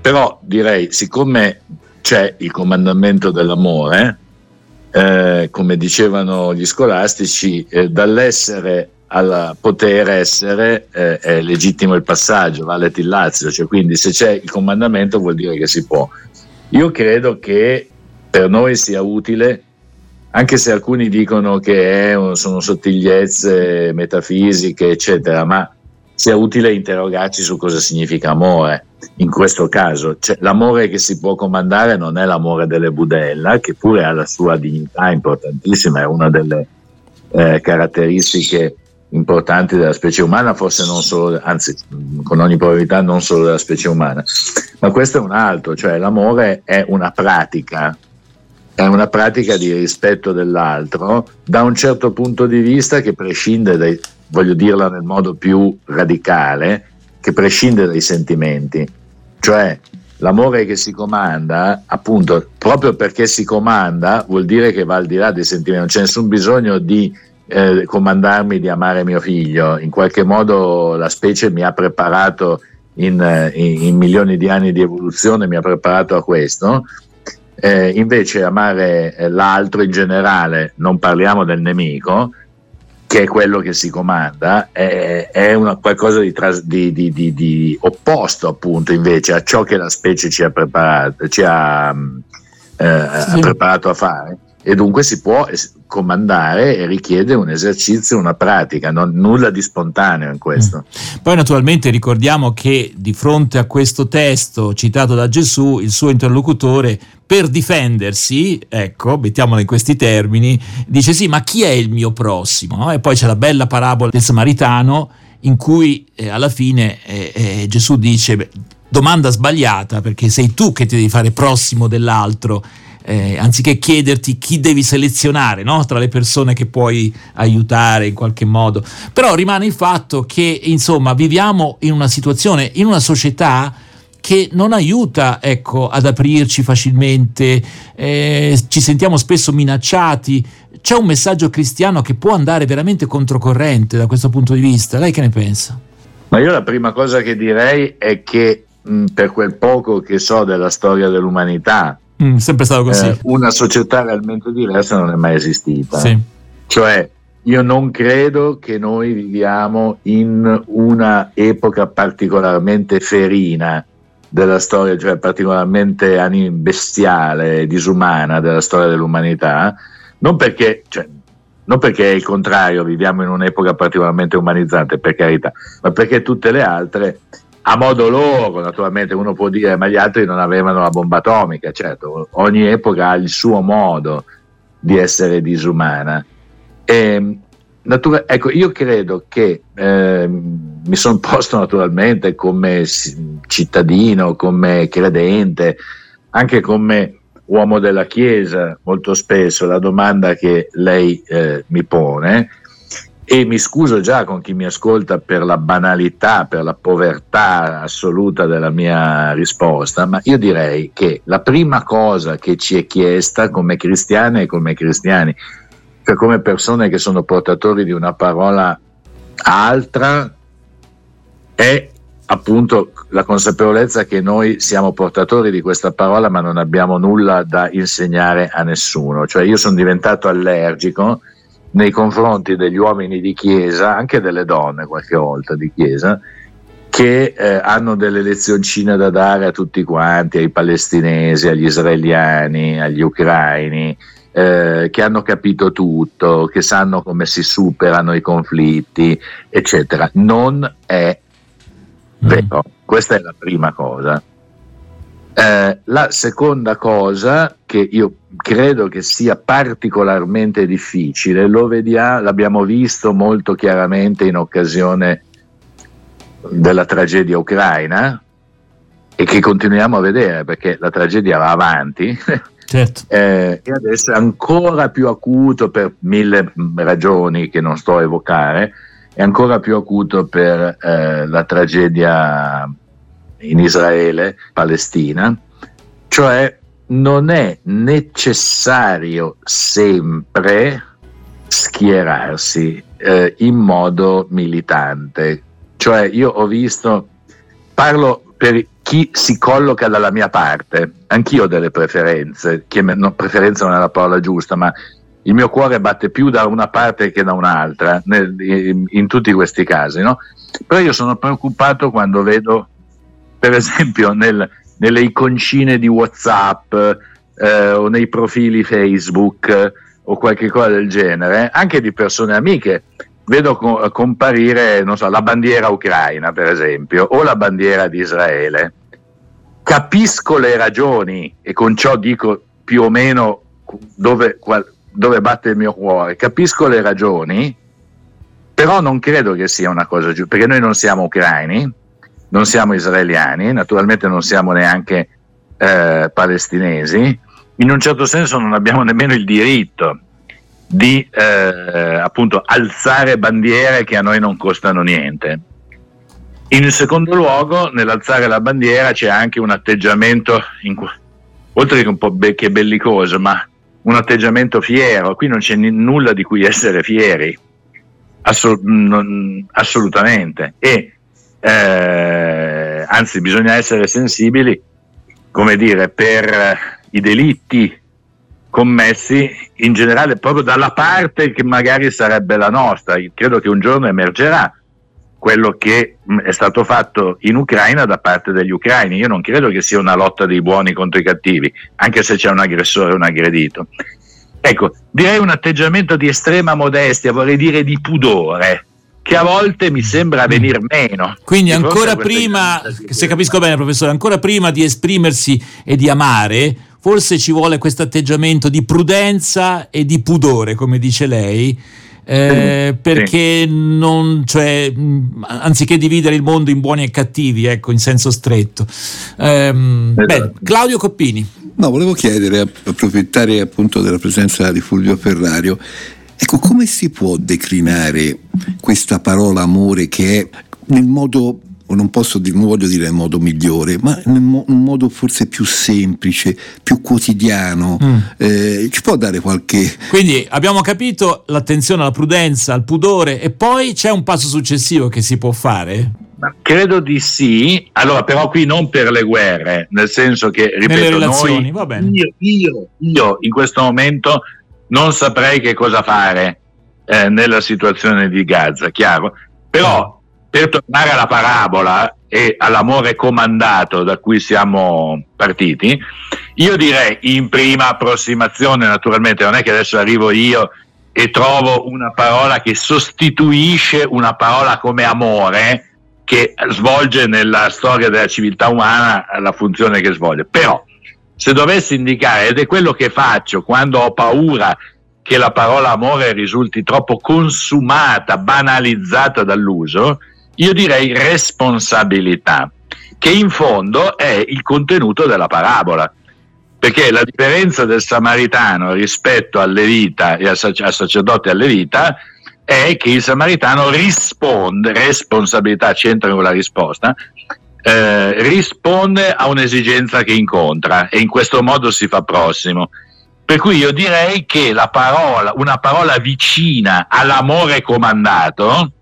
però direi, siccome c'è il comandamento dell'amore, eh, come dicevano gli scolastici, eh, dall'essere al poter essere eh, è legittimo il passaggio, vale tillazio, cioè quindi se c'è il comandamento vuol dire che si può. Io credo che per noi sia utile, anche se alcuni dicono che è, sono sottigliezze metafisiche, eccetera, ma sia utile interrogarci su cosa significa amore in questo caso. Cioè, l'amore che si può comandare non è l'amore delle budella, che pure ha la sua dignità importantissima, è una delle eh, caratteristiche importanti della specie umana, forse non solo, anzi con ogni probabilità non solo della specie umana, ma questo è un altro, cioè l'amore è una pratica, è una pratica di rispetto dell'altro da un certo punto di vista che prescinde dai, voglio dirla nel modo più radicale, che prescinde dai sentimenti, cioè l'amore che si comanda, appunto, proprio perché si comanda, vuol dire che va al di là dei sentimenti, non c'è nessun bisogno di eh, comandarmi di amare mio figlio, in qualche modo la specie mi ha preparato in, eh, in, in milioni di anni di evoluzione, mi ha preparato a questo. Eh, invece amare eh, l'altro in generale, non parliamo del nemico, che è quello che si comanda, è, è una, qualcosa di, tras, di, di, di, opposto appunto invece a ciò che la specie ci ha preparato, ci ha, eh, sì. preparato a fare e dunque si può comandare e richiede un esercizio, una pratica, non, nulla di spontaneo in questo. Mm. Poi naturalmente ricordiamo che di fronte a questo testo citato da Gesù, il suo interlocutore per difendersi, ecco, mettiamolo in questi termini, dice sì, ma chi è il mio prossimo? E poi c'è la bella parabola del Samaritano in cui eh, alla fine eh, eh, Gesù dice beh, domanda sbagliata perché sei tu che ti devi fare prossimo dell'altro eh, anziché chiederti chi devi selezionare no? tra le persone che puoi aiutare in qualche modo. Però rimane il fatto che, insomma, viviamo in una situazione, in una società che non aiuta ecco, ad aprirci facilmente, eh, ci sentiamo spesso minacciati. C'è un messaggio cristiano che può andare veramente controcorrente da questo punto di vista. Lei che ne pensa? Ma io la prima cosa che direi è che mh, per quel poco che so della storia dell'umanità, Mm, sempre stato così. Eh, una società realmente diversa non è mai esistita. Sì. Cioè, io non credo che noi viviamo in una epoca particolarmente ferina della storia, cioè particolarmente bestiale, disumana della storia dell'umanità, non perché, cioè, non perché è il contrario, viviamo in un'epoca particolarmente umanizzante, per carità, ma perché tutte le altre a modo loro, naturalmente uno può dire, ma gli altri non avevano la bomba atomica, certo, ogni epoca ha il suo modo di essere disumana. E, ehm, natura- ecco, io credo che eh, mi sono <laughs> posto naturalmente come cittadino, come credente, anche come uomo della Chiesa, molto spesso la domanda che lei eh, mi pone e mi scuso già con chi mi ascolta per la banalità, per la povertà assoluta della mia risposta, ma io direi che la prima cosa che ci è chiesta come cristiane e come cristiani, cioè come persone che sono portatori di una parola altra, è appunto la consapevolezza che noi siamo portatori di questa parola ma non abbiamo nulla da insegnare a nessuno. Cioè io sono diventato allergico nei confronti degli uomini di chiesa, anche delle donne qualche volta di chiesa, che eh, hanno delle lezioncine da dare a tutti quanti, ai palestinesi, agli israeliani, agli ucraini, eh, che hanno capito tutto, che sanno come si superano i conflitti, eccetera. Non è vero, questa è la prima cosa. Eh, la seconda cosa che io credo che sia particolarmente difficile, lo vediamo, l'abbiamo visto molto chiaramente in occasione della tragedia ucraina e che continuiamo a vedere perché la tragedia va avanti <laughs> certo. eh, e adesso è ancora più acuto per mille ragioni che non sto a evocare, è ancora più acuto per eh, la tragedia in Israele, Palestina, cioè non è necessario sempre schierarsi eh, in modo militante. Cioè io ho visto, parlo per chi si colloca dalla mia parte, anch'io ho delle preferenze, che no, preferenza non è la parola giusta, ma il mio cuore batte più da una parte che da un'altra nel, in, in, tutti questi casi, no? Però io sono preoccupato quando vedo, per esempio, nel, nelle iconcine di WhatsApp eh, o nei profili Facebook o qualche cosa del genere, anche di persone amiche. Vedo co- comparire so, la bandiera ucraina, per esempio, o la bandiera di Israele. Capisco le ragioni e con ciò dico più o meno dove, qual- dove batte il mio cuore. Capisco le ragioni, però non credo che sia una cosa giusta, perché noi non siamo ucraini, non siamo israeliani, naturalmente non siamo neanche eh, palestinesi, in un certo senso non abbiamo nemmeno il diritto di eh, appunto alzare bandiere che a noi non costano niente. In secondo luogo, nell'alzare la bandiera c'è anche un atteggiamento, in, oltre che un po' be- che bellicoso, ma un atteggiamento fiero. Qui non c'è n- nulla di cui essere fieri, Assol- non, assolutamente. E eh, anzi bisogna essere sensibili, come dire, per i delitti commessi in generale proprio dalla parte che magari sarebbe la nostra. Io credo che un giorno emergerà quello che mm, è stato fatto in Ucraina da parte degli ucraini. Io non credo che sia una lotta dei buoni contro i cattivi, anche se c'è un aggressore e un aggredito. Ecco, direi un atteggiamento di estrema modestia, vorrei dire di pudore, che a volte mi sembra venir meno. Quindi ancora prima, se capisco bene professore, ancora prima di esprimersi e di amare, forse ci vuole questo atteggiamento di prudenza e di pudore, come dice lei, eh, perché non, cioè, anziché dividere il mondo in buoni e cattivi, ecco, in senso stretto. Ehm, esatto. beh, Claudio Coppini. No, volevo chiedere, approfittare appunto della presenza di Fulvio Ferrario, Ecco, come si può declinare questa parola amore che è nel modo non posso dire, non voglio dire nel modo migliore, ma in un modo forse più semplice, più quotidiano. Mm. Eh, ci può dare qualche. Quindi abbiamo capito l'attenzione alla prudenza, al pudore, e poi c'è un passo successivo che si può fare? Credo di sì, allora però qui non per le guerre, nel senso che, ripeto, noi, io, io, io in questo momento non saprei che cosa fare eh, nella situazione di Gaza, chiaro? Però per tornare alla parabola e all'amore comandato da cui siamo partiti, io direi in prima approssimazione, naturalmente, non è che adesso arrivo io e trovo una parola che sostituisce una parola come amore che svolge nella storia della civiltà umana la funzione che svolge. Però se dovessi indicare, ed è quello che faccio quando ho paura che la parola amore risulti troppo consumata, banalizzata dall'uso, io direi responsabilità, che in fondo è il contenuto della parabola. Perché la differenza del samaritano rispetto al levita e al, sacerdote e al levita è che il samaritano risponde, responsabilità c'entra con la risposta, eh, risponde a un'esigenza che incontra e in questo modo si fa prossimo. Per cui io direi che la parola, una parola vicina all'amore comandato,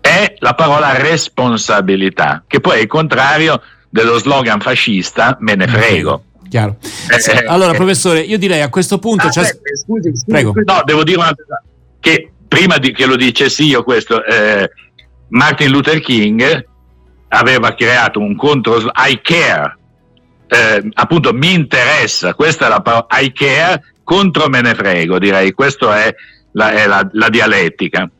è la parola responsabilità, che poi è il contrario dello slogan fascista me ne frego. Chiaro. Eh, allora, eh, professore, io direi a questo punto. Ah, scusi, scusi, Prego. No, devo dire una cosa. Che prima di che lo dicessi io questo, eh, Martin Luther King aveva creato un contro I care, eh, appunto mi interessa, questa è la parola I care contro me ne frego, direi, questa è la, è la, la dialettica.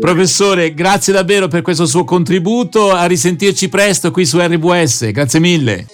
Professore, grazie davvero per questo suo contributo, a risentirci presto qui su RWS, grazie mille.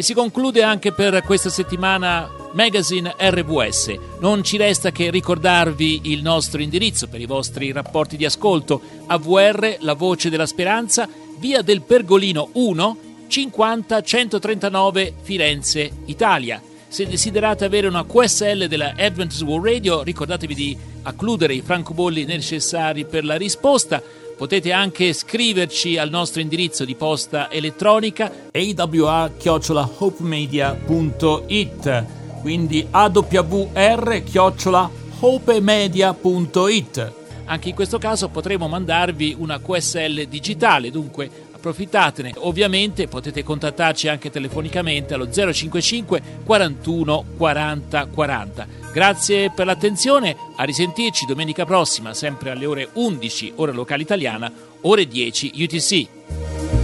E si conclude anche per questa settimana Magazine RWS. Non ci resta che ricordarvi il nostro indirizzo per i vostri rapporti di ascolto AVR La Voce della Speranza, via del Pergolino 1, 50 139 Firenze, Italia. Se desiderate avere una QSL della Adventist World Radio, ricordatevi di accludere i francobolli necessari per la risposta. Potete anche scriverci al nostro indirizzo di posta elettronica awr-hopemedia.it quindi awr-hopemedia.it anche in questo caso potremo mandarvi una QSL digitale, dunque approfittatene. Ovviamente potete contattarci anche telefonicamente allo 055 41 40 40. Grazie per l'attenzione, a risentirci domenica prossima, sempre alle ore 11, ora locale italiana, ore 10 UTC.